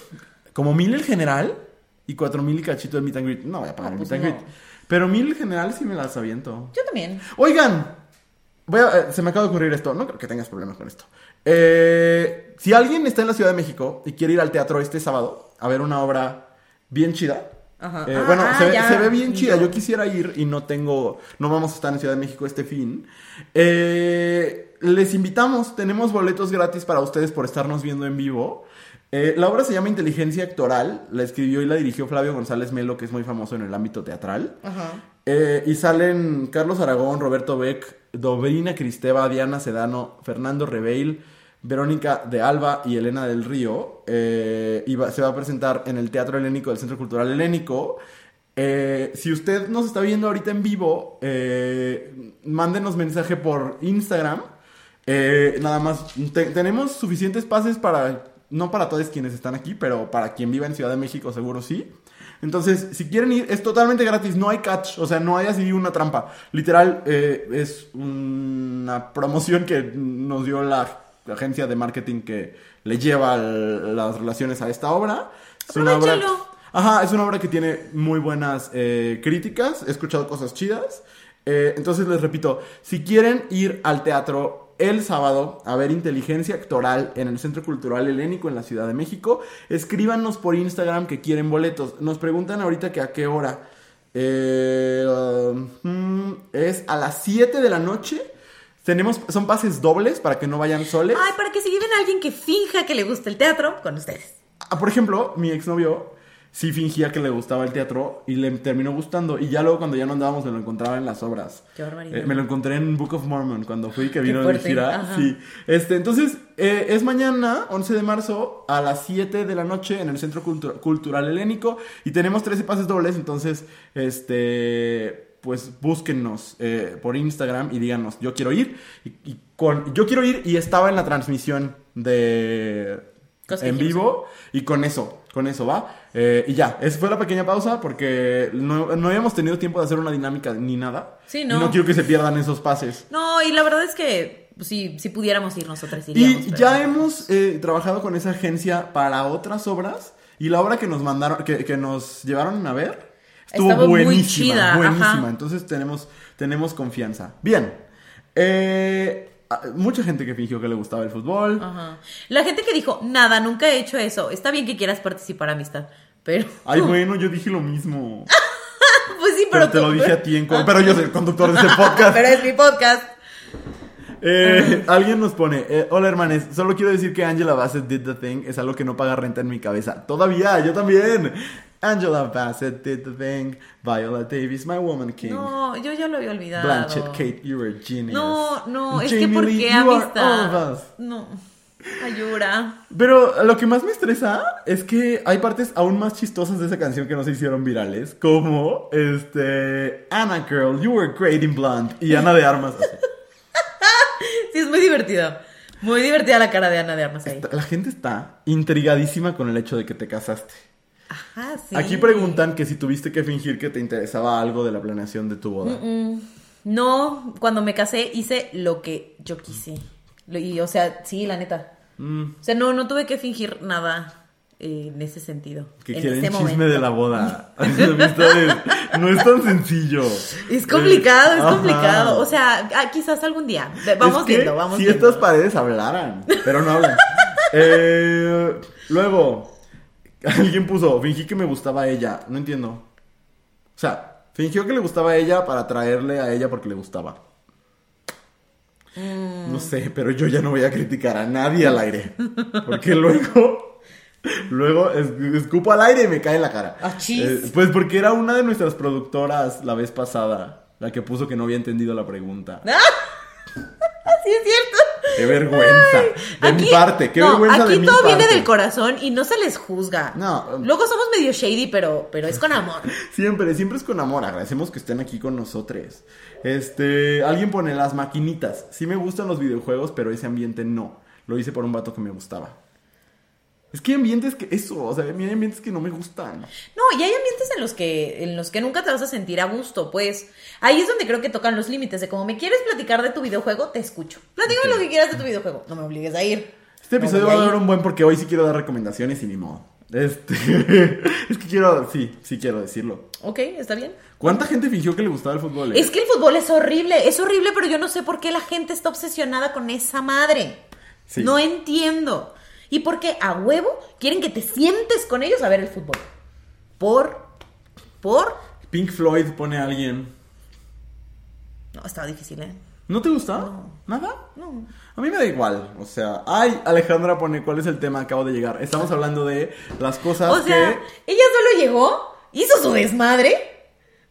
como mil el general y cuatro mil y cachito de meet and greet. No voy a pagar Ah, el pues meet and greet. Pero mil el general sí me las aviento. Yo también. Oigan, voy a- eh, se me acaba de ocurrir esto. No creo que tengas problemas con esto. Eh, si alguien está en la Ciudad de México y quiere ir al teatro este sábado a ver una obra bien chida. Ajá. eh, Ah, bueno, se, ve- ya. se ve bien chida. Yo- quisiera ir y no tengo, no vamos a estar en Ciudad de México este fin. Eh, les invitamos, tenemos boletos gratis para ustedes por estarnos viendo en vivo. Eh, la obra se llama Inteligencia Actoral, la escribió y la dirigió Flavio González Melo, que es muy famoso en el ámbito teatral. Ajá. Y salen Carlos Aragón, Roberto Beck, Dobrina Cristeva, Diana Sedano, Fernando Reveil, Verónica de Alba y Elena del Río. Eh, se va a presentar en el Teatro Helénico del Centro Cultural Helénico. Eh, si usted nos está viendo ahorita en vivo, eh, mándenos mensaje por Instagram. Eh, nada más, te- tenemos suficientes pases para, no para todos quienes están aquí, pero para quien viva en Ciudad de México seguro sí. Entonces, si quieren ir, es totalmente gratis, no hay catch, o sea, no hay así una trampa. Literal, es una promoción que nos dio la agencia de marketing que le lleva el- las relaciones a esta obra. Es una obra... Ajá, es una obra que tiene muy buenas eh, críticas, he escuchado cosas chidas. Eh, entonces les repito, si quieren ir al teatro el sábado a ver inteligencia actoral en el Centro Cultural Helénico en la Ciudad de México, escríbanos por Instagram que quieren boletos. Nos preguntan ahorita que a qué hora. Eh, mm, es a las 7 de la noche. Tenemos, son pases dobles para que no vayan soles. Ay, para que si viven a alguien que finja que le gusta el teatro, con ustedes. Ah, por ejemplo, mi exnovio sí fingía que le gustaba el teatro y le terminó gustando. Y ya luego cuando ya no andábamos me lo encontraba en las obras. Qué barbaridad. Eh, me lo encontré en Book of Mormon cuando fui que vino de gira. ajá. Sí. Este, entonces, eh, es mañana, 11 de marzo, a las 7 de la noche en el Centro Cultu- Cultural Helénico. Y tenemos 13 pases dobles, entonces, este... Pues búsquennos eh, por Instagram y díganos, yo quiero ir. Y, y con, yo quiero ir y estaba en la transmisión de en vivo y con eso, con eso va. Eh, y ya, esa fue la pequeña pausa porque no, no habíamos tenido tiempo de hacer una dinámica ni nada. Sí, Y no. no quiero que se pierdan esos pases. No, y la verdad es que pues, si, si pudiéramos ir nosotras iríamos. Y pero- ya hemos eh, trabajado con esa agencia para otras obras y la obra que nos mandaron, que, que nos llevaron a ver, estuvo Estaba muy buenísima, chida, buenísima. ajá. Entonces tenemos, tenemos confianza. Bien. Eh, mucha gente que fingió que le gustaba el fútbol. Ajá. La gente que dijo, nada, nunca he hecho eso. Está bien que quieras participar, amistad. Pero. Ay, bueno, yo dije lo mismo. pues sí, Pero, pero. te tú- lo dije a ti en Pero yo soy el conductor de este podcast. pero es mi podcast. Eh, alguien nos pone, eh, hola hermanes, solo quiero decir que Angela Bassett did the thing, es algo que no paga renta en mi cabeza. Todavía, yo también. Angela Bassett did the thing, Viola Davis, my woman king. No, yo ya lo había olvidado. Blanchett, Kate, you're a genius. No, no, es que Jamie ¿por Lee, qué you are all amistad? of us. No. Ayura. Pero lo que más me estresa es que hay partes aún más chistosas de esa canción que no se hicieron virales, como este Anna Girl, you were great in blonde y Ana de Armas. así. Sí, es muy divertido. Muy divertida la cara de Ana de Armas ahí. La gente está intrigadísima con el hecho de que te casaste. Ajá, sí. Aquí preguntan que si tuviste que fingir que te interesaba algo de la planeación de tu boda. No, cuando me casé hice lo que yo quise. Y, o sea, sí, la neta. Mm, O sea, no, no tuve que fingir nada eh, en ese sentido. que en quieren ese chisme momento. de la boda. Amistades, no es tan sencillo. Es complicado, Eh, es ajá. complicado. O sea, ah, quizás algún día. Vamos Es que viendo, vamos Si viendo. estas paredes hablaran, pero no hablan. Eh, luego, alguien puso, fingí que me gustaba a ella. No entiendo. O sea, fingió que le gustaba a ella para traerle a ella porque le gustaba. Mm. No sé, pero yo ya no voy a criticar a nadie al aire. Porque luego, luego es- escupo al aire y me cae en la cara. Ah. Eh, pues porque era una de nuestras productoras la vez pasada, la que puso que no había entendido la pregunta. Sí, es cierto. Qué vergüenza. de mi parte, qué no, vergüenza aquí de mi todo viene del corazón y no se les juzga. No. um, Luego somos medio shady, pero, pero es con amor. Siempre, siempre es con amor. Agradecemos que estén aquí con nosotros. Este, alguien pone las maquinitas. Sí me gustan los videojuegos, pero ese ambiente no. Lo hice por un vato que me gustaba. Es que hay ambientes que eso, o sea, a mí hay ambientes que no me gustan. No, y hay ambientes en los que en los que nunca te vas a sentir a gusto, pues. Ahí es donde creo que tocan los límites de como me quieres platicar de tu videojuego, te escucho. Platícame lo que quieras de tu videojuego. No me obligues a ir. Este No episodio va a dar un buen porque hoy sí quiero dar recomendaciones y ni modo. Este, es que quiero, sí, sí quiero decirlo. Ok, está bien. ¿Cuánta gente fingió que le gustaba el fútbol? eh? Es que el fútbol es horrible, es horrible, pero yo no sé por qué la gente está obsesionada con esa madre. Sí. No entiendo. Y porque a huevo quieren que te sientes con ellos a ver el fútbol. Por. Por. Pink Floyd pone a alguien. No, estaba difícil, ¿eh? ¿No te gusta? ¿Nada? No. A mí me da igual, o sea, ay, Alejandra pone cuál es el tema, acabo de llegar. Estamos hablando de las cosas O sea, que... ella solo llegó, hizo su desmadre.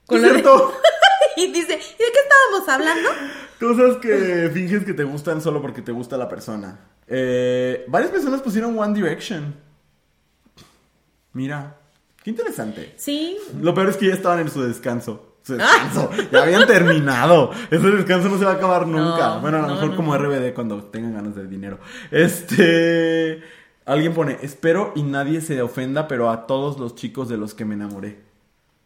¿Es la de- cierto? y dice, ¿y de qué estábamos hablando? Cosas que finges que te gustan solo porque te gusta la persona. Eh, varias personas pusieron One Direction. Mira, qué interesante. Sí. Lo peor es que ya estaban en su descanso. Su descanso. Ya habían terminado. Ese descanso no se va a acabar nunca. No, bueno, a lo no, mejor no, como. RBD cuando tengan ganas de dinero. Este. Alguien pone, espero y nadie se ofenda, pero a todos los chicos de los que me enamoré.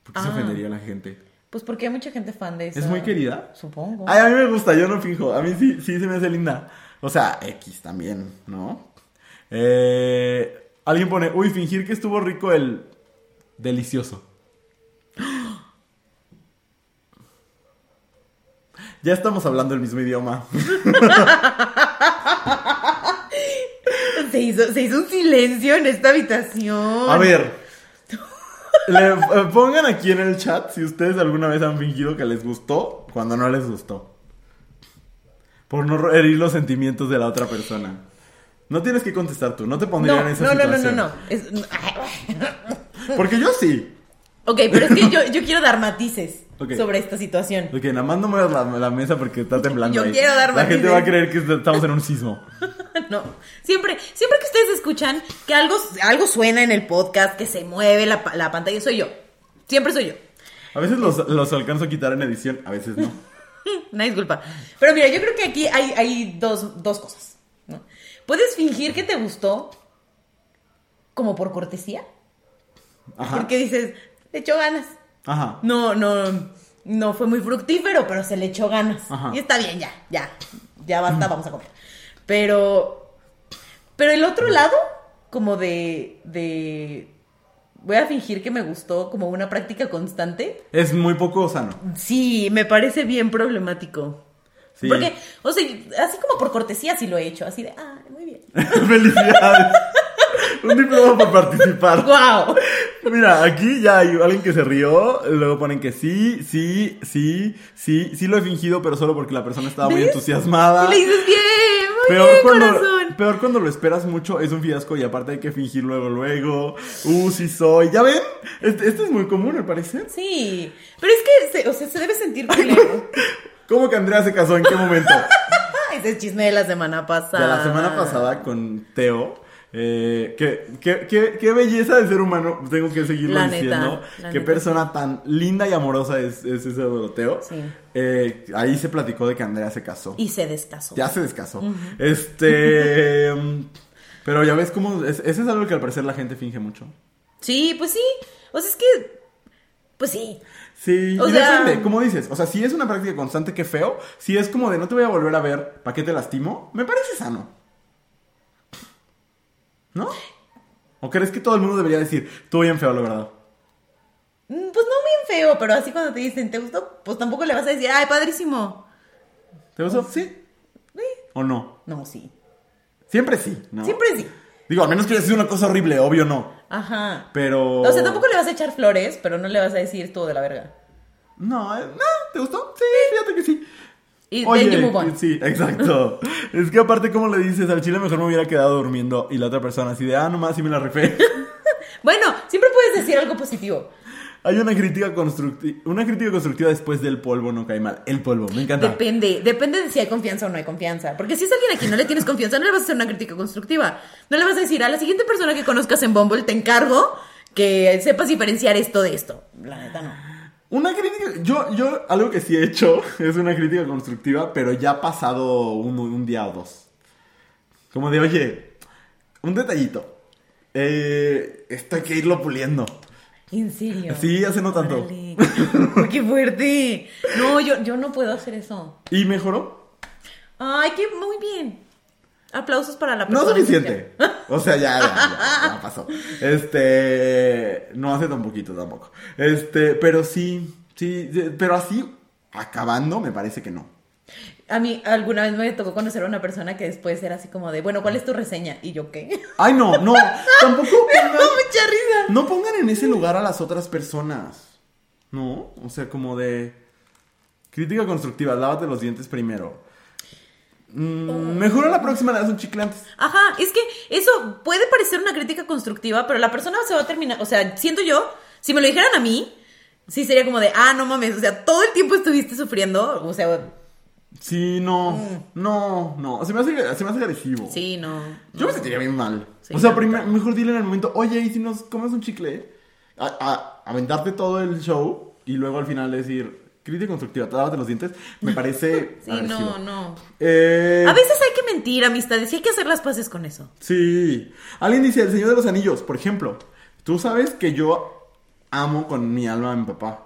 ¿Por qué se Ah. ofendería la gente? Pues porque hay mucha gente fan de eso. ¿Es muy querida? Supongo. Ay, a mí me gusta, yo no finjo. A mí sí, sí se me hace linda. O sea, X también, ¿no? Eh, alguien pone, uy, fingir que estuvo rico el delicioso. Ya estamos hablando el mismo idioma. Se, hizo, se hizo un silencio en esta habitación. A ver. le- eh, pongan aquí en el chat si ustedes alguna vez han fingido que les gustó cuando no les gustó. Por no herir los sentimientos de la otra persona. No tienes que contestar tú, no te pondría No, en esa no, no, no, no, situación. no. Es- Porque yo sí. Ok, pero es que yo, yo quiero dar matices sobre esta situación. Ok, nada más no muevas la, la mesa porque está temblando. Yo ahí. quiero dar La gente matices. va a creer que estamos en un sismo. No, siempre, siempre que ustedes escuchan que algo, algo suena en el podcast, que se mueve la, la pantalla, soy yo. Siempre soy yo. A veces los, los alcanzo a quitar en edición, a veces no. Una disculpa. Pero mira, yo creo que aquí hay, hay dos, dos cosas. ¿no? Puedes fingir que te gustó como por cortesía. Ajá. Porque dices, le echó ganas. Ajá. No, no, no fue muy fructífero, pero se le echó ganas. Ajá. Y está bien, ya, ya. Ya basta, vamos a comer. Pero, pero el otro lado, como de, de, voy a fingir que me gustó como una práctica constante. Es muy poco sano. Sí, me parece bien problemático. Sí. Porque, o sea, así como por cortesía sí lo he hecho, así de, ah, muy bien. Felicidades. Un diploma por participar. ¡Wow! Mira, aquí ya hay alguien que se rió, luego ponen que sí, sí, sí, sí, sí lo he fingido, pero solo porque la persona estaba muy entusiasmada. Y le dices, bien, Peor bien, cuando, corazón. peor cuando lo esperas mucho, es un fiasco y aparte hay que fingir luego, luego. Uh, sí soy. ¿Ya ven? Este, esto es muy común, me parece. Sí, pero es que, se, o sea, se debe sentir culero. ¿Cómo que Andrea se casó? ¿En qué momento? Ese es chisme de la semana pasada. De la semana pasada con Teo. Eh, qué, qué, qué, qué belleza de ser humano, tengo que seguirlo La diciendo. qué neta, persona tan linda y amorosa es, es ese Doroteo. Sí. Eh, ahí se platicó de que Andrea se casó. Y se descasó. Ya se descasó. Este. mm, pero ya ves cómo. es- Ese es algo que al parecer la gente finge mucho. Sí, pues sí. O sea, es que. Pues sí. Sí, O y sea- depende, como dices. O sea, si es una práctica constante, qué feo. Si es como de no te voy a volver a ver, ¿para qué te lastimo? Me parece sano. ¿No? ¿O crees que todo el mundo debería decir, tú bien feo, la verdad? Mm, Pues no bien feo, pero así cuando te dicen, ¿te gustó? Pues tampoco le vas a decir, ¡ay, padrísimo! ¿Te gustó? Sí. Sí. ¿O no? No, sí. Siempre sí, ¿no? Siempre sí. Digo, a menos que haya sido una cosa horrible, obvio no. Ajá. Pero. O sea, tampoco le vas a echar flores, pero no le vas a decir todo de la verga. No, eh, no, ¿te gustó? Sí, fíjate que sí. Y Oye, then you move on. sí, exacto. es que aparte, como le dices, al chile mejor me hubiera quedado durmiendo y la otra persona así de, ah, nomás sí me la rifé. Bueno, siempre puedes decir algo positivo. Hay una crítica constructiva, una crítica constructiva después del polvo no cae mal. El polvo, me encanta. Depende, depende de si hay confianza o no hay confianza. Porque si es alguien a quien no le tienes confianza, no le vas a hacer una crítica constructiva. No le vas a decir a la siguiente persona que conozcas en Bumble, te encargo que sepas diferenciar esto de esto. La neta no. Una crítica, yo, yo, algo que sí he hecho es una crítica constructiva, pero ya ha pasado un, un día o dos. Como de, oye, un detallito. Eh, esto hay que irlo puliendo. En serio. Sí, hace no tanto. ¡Qué fuerte! No, yo, yo no puedo hacer eso. ¿Y mejoró? Ay, que muy bien. Aplausos para la No persona. suficiente. O sea, ya, ya, ya, ya pasó. Este, no hace tan poquito tampoco. Este, pero sí, sí, pero así, acabando, me parece que no. A mí alguna vez me tocó conocer a una persona que después era así como de, bueno, ¿cuál es tu reseña? Y yo, ¿qué? Ay, no, no, tampoco pongan, mucha risa. no pongan en ese lugar a las otras personas. ¿No? O sea, como de crítica constructiva, lávate los dientes primero. Mm, mejor a la próxima le das un chicle antes. Ajá, es que eso puede parecer una crítica constructiva, pero la persona se va a terminar, o sea, siento yo, si me lo dijeran a mí, sí sería como de, ah, no mames, o sea, todo el tiempo estuviste sufriendo, o sea, Sí, no, no, no. Se me, hace, se me hace agresivo. Mm. sí, no. Yo me sentiría bien mal. Sí, o sea, no, prim- claro. mejor dile en el momento, oye, ¿y si nos comes un chicle? A, a- aventarte todo el show y luego al final decir, crítica constructiva, te lávate los dientes, me parece Sí, agresivo. no, no. Eh, A veces hay que mentir, amistades, y hay que hacer las paces con eso. Sí. Alguien dice, El Señor de los Anillos, por ejemplo. Tú sabes que yo amo con mi alma a mi papá.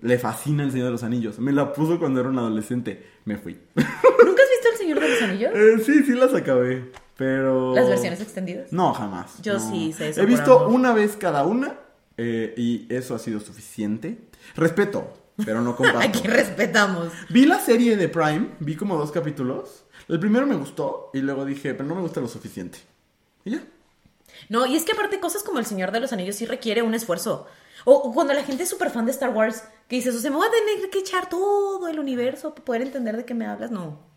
Le fascina El Señor de los Anillos. Me la puso cuando era un adolescente. Me fui. ¿Nunca has visto El Señor de los Anillos? Eh, sí, sí las acabé. Pero... Las versiones extendidas. No, jamás. Yo no. sí sé eso He visto una vez cada una eh, y eso ha sido suficiente. Respeto, pero no comparto. Aquí respetamos. Vi la serie de Prime, vi como dos capítulos. El primero me gustó y luego dije, pero no me gusta lo suficiente. Y ya. No, y es que aparte cosas como El Señor de los Anillos sí requiere un esfuerzo. O, o cuando la gente es súper fan de Star Wars, que dices, o sea, me voy a tener que echar todo el universo para poder entender de qué me hablas. No.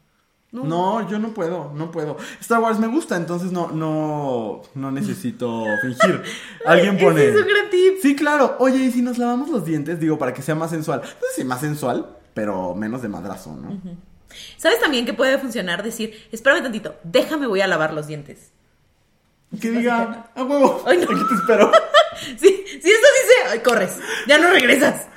No. No, yo no puedo, no puedo. Star Wars me gusta, entonces no, no, no necesito fingir. Alguien pone. es un gran tip. Sí, claro. Oye, ¿y si nos lavamos los dientes? Digo, para que sea más sensual. No sé si más sensual, pero menos de madrazo, ¿no? ¿Sabes también que puede funcionar decir, espérame tantito, déjame voy a lavar los dientes? Que diga, a huevo, Ay, no. aquí te espero. Sí, si eso dice, ay, corres, ya no regresas.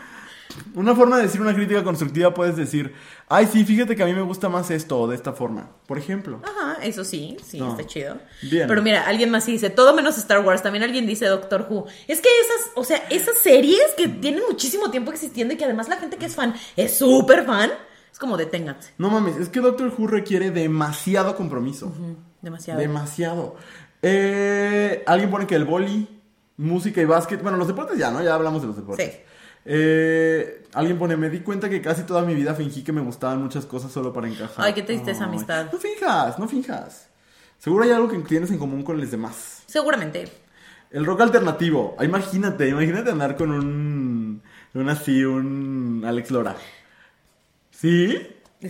Una forma de decir una crítica constructiva puedes decir, ay, sí, fíjate que a mí me gusta más esto o de esta forma. Por ejemplo. Ajá, eso sí, sí, No. está chido. Bien. Pero mira, alguien más sí dice, todo menos Star Wars. También alguien dice Doctor Who. Es que esas, o sea, esas series que tienen muchísimo tiempo existiendo y que además la gente que es fan es súper fan, es como deténganse. No mames, es que Doctor Who requiere demasiado compromiso. Demasiado. Demasiado. Eh, alguien pone que el boli, música y básquet. Bueno, los deportes ya, ¿no? Ya hablamos de los deportes. Sí. Eh, alguien pone, me di cuenta que casi toda mi vida fingí que me gustaban muchas cosas solo para encajar. Ay, qué tristeza, amistad. No finjas, no finjas. Seguro hay algo que tienes en común con los demás. Seguramente. El rock alternativo. Ah, Imagínate, imagínate andar con un, un así, un Alex Lora. ¿Sí?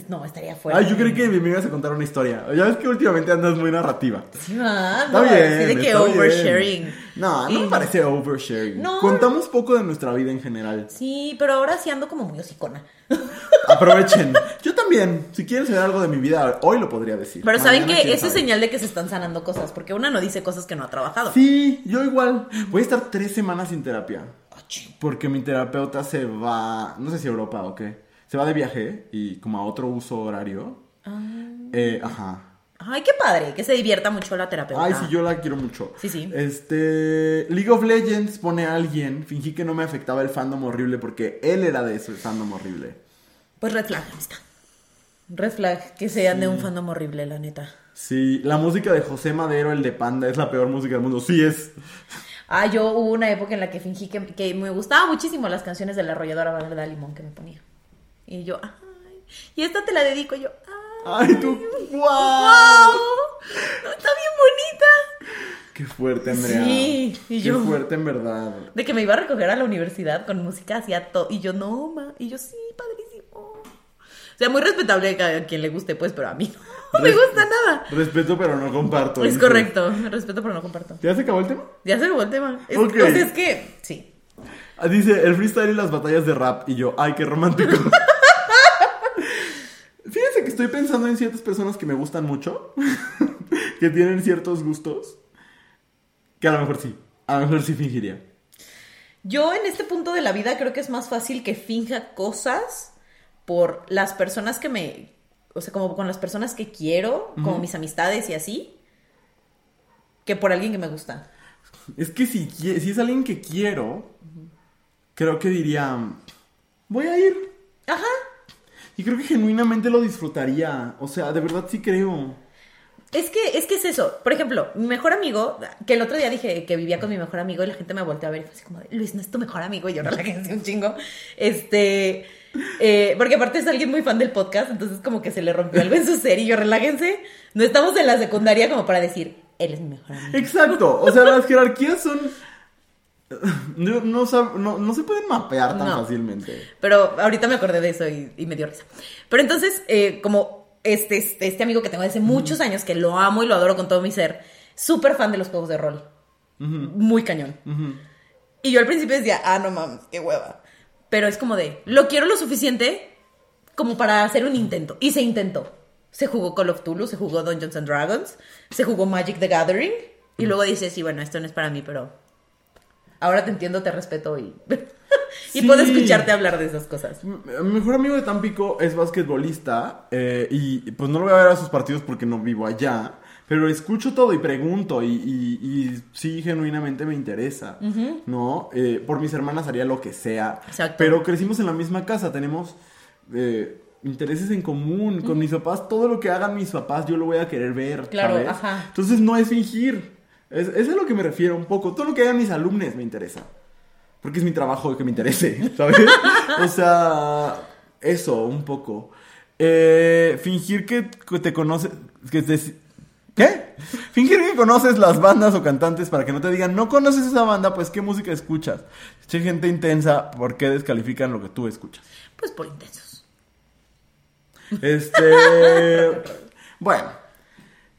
No, estaría fuerte. Ay, yo creí que me ibas a contar una historia. Ya ves que últimamente andas muy narrativa. Sí, va, Está no, bien. así de que bien. oversharing. No, no me parece oversharing. No. Contamos poco de nuestra vida en general. Sí, pero ahora sí ando como muy hocicona. Aprovechen. Yo también. Si quieren saber algo de mi vida, hoy lo podría decir. Pero saben que eso es señal de que se están sanando cosas, porque una no dice cosas que no ha trabajado. Sí, yo igual. Voy a estar tres semanas sin terapia. Ah. Porque mi terapeuta se va, no sé si a Europa o qué. Se va de viaje y como a otro uso horario. Ah. Eh, ajá. Ay, qué padre, que se divierta mucho la terapeuta. Ay, sí, yo la quiero mucho. Sí, sí. Este. League of Legends pone a alguien. Fingí que no me afectaba el fandom horrible porque él era de ese fandom horrible. Pues red flag, amistad. Red flag, que sean de un fandom horrible, la neta. Sí, la música de José Madero, el de Panda, es la peor música del mundo. Sí, es. Ah, yo hubo una época en la que fingí que, que me gustaban muchísimo las canciones de la arrolladora Valera Limón que me ponía. Y yo, ay, y esta te la dedico yo, ay, Ay, tú. ¡Wow! wow, está bien bonita. Qué fuerte, Andrea. Sí, y Qué yo- fuerte, en verdad. De que me iba a recoger a la universidad con música hacía todo. Y yo, no, ma. Y yo, sí, padrísimo. O sea, muy respetable a quien le guste, pues, pero a mí no me gusta nada. Respeto, pero no comparto. Es correcto. Respeto, pero no comparto. ¿Ya se acabó el tema? Ya se acabó el tema. Es, Ok. o sea, es que, sí. Ah, Dice, el freestyle y las batallas de rap. Y yo, ay, qué romántico. Estoy pensando en ciertas personas que me gustan mucho. que tienen ciertos gustos. Que a lo mejor sí. A lo mejor sí fingiría. Yo en este punto de la vida creo que es más fácil que finja cosas por las personas que me... O sea, como con las personas que quiero, como mis amistades y así, que por alguien que me gusta. Es que si, si es alguien que quiero, creo que diría, voy a ir. Ajá. Y creo que genuinamente lo disfrutaría. O sea, de verdad sí creo. Es que, es que es eso. Por ejemplo, mi mejor amigo, que el otro día dije que vivía con mi mejor amigo y la gente me volteó a ver y fue así como, de, Luis, no es tu mejor amigo. Y yo relájense un chingo. Este, eh, porque aparte es alguien muy fan del podcast, entonces como que se le rompió algo en su ser y yo relájense. No estamos en la secundaria como para decir, él es mi mejor amigo. Exacto. O sea, las jerarquías son... No, no, sab- no- no se pueden mapear tan fácilmente. Pero ahorita me acordé de eso y, y me dio risa. Pero entonces, eh, como este, este, este amigo que tengo desde muchos años, que lo amo y lo adoro con todo mi ser, súper fan de los juegos de rol. Muy cañón. Y yo al principio decía, ah, no mames, qué hueva. Pero es como de, lo quiero lo suficiente como para hacer un intento. Y se intentó. Se jugó Call of Cthulhu, se jugó Dungeons and Dragons, se jugó Magic the Gathering. Y luego dices, sí, bueno, esto no es para mí, pero ahora te entiendo, te respeto y, y Sí. puedo escucharte hablar de esas cosas. Mi mejor amigo de Tampico es basquetbolista eh, y pues no lo voy a ver a sus partidos porque no vivo allá, pero escucho todo y pregunto y, y- y sí, genuinamente me interesa, ¿no? Eh, por mis hermanas haría lo que sea, Exacto. pero crecimos en la misma casa, tenemos eh, intereses en común, con mis papás, todo lo que hagan mis papás yo lo voy a querer ver, Claro, ¿sabes? ajá. Entonces no es fingir, es, es a lo que me refiero un poco, todo lo que hagan mis alumnos me interesa. Porque es mi trabajo que me interese, ¿sabes? o sea, eso, un poco. Eh, fingir que, te conoces. Que te- ¿Qué? Fingir que conoces las bandas o cantantes para que no te digan, no conoces esa banda, pues qué música escuchas. Che, gente intensa, ¿por qué descalifican lo que tú escuchas? Pues por intensos. Este. bueno,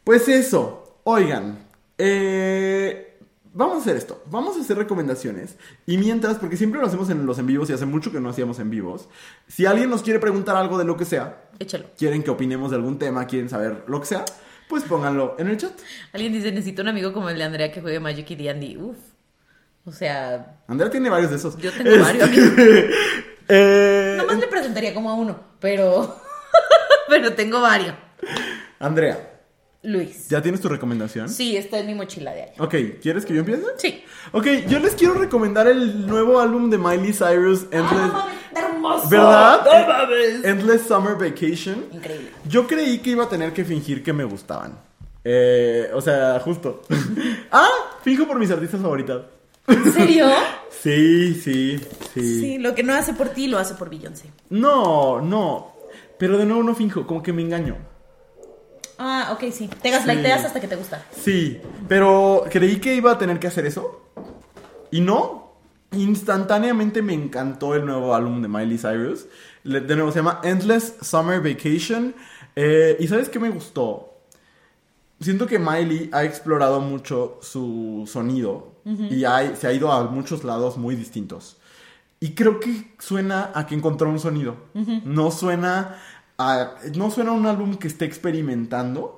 pues eso. Oigan, eh, vamos a hacer esto. Vamos a hacer recomendaciones. Y mientras, porque siempre lo hacemos en los en vivos y hace mucho que no hacíamos en vivos. Si alguien nos quiere preguntar algo de lo que sea, Échalo. quieren que opinemos de algún tema, quieren saber lo que sea, pues pónganlo en el chat. Alguien dice, necesito un amigo como el de Andrea que juegue Magic y D&D. Uf. O sea, Andrea tiene varios de esos. Yo tengo varios. eh, nomás le presentaría como a uno, pero... pero tengo varios. Andrea, Luis. ¿ya tienes tu recomendación? Sí, está en mi mochila de allá. Ok, ¿quieres que yo empiece? Sí. Ok, yo les quiero recomendar el nuevo álbum de Miley Cyrus, Endless, hermoso! ¿verdad? ¡No mames! Endless Summer Vacation. Increíble. Yo creí que iba a tener que fingir que me gustaban. Eh, o sea, justo. ah, fijo por mis artistas favoritas. ¿En serio? Sí, sí, sí, Sí, lo que no hace por ti lo hace por Beyoncé. No, no. Pero de nuevo no finjo, como que me engaño. Ah, ok, sí. Te gaslighteas hasta que te gusta. Sí, pero creí que iba a tener que hacer eso. Y no. Instantáneamente me encantó el nuevo álbum de Miley Cyrus. De nuevo se llama Endless Summer Vacation. Eh, y ¿sabes qué me gustó? Siento que Miley ha explorado mucho su sonido y ha- se ha ido a muchos lados muy distintos. Y creo que suena a que encontró un sonido. No suena a. No suena un álbum que esté experimentando.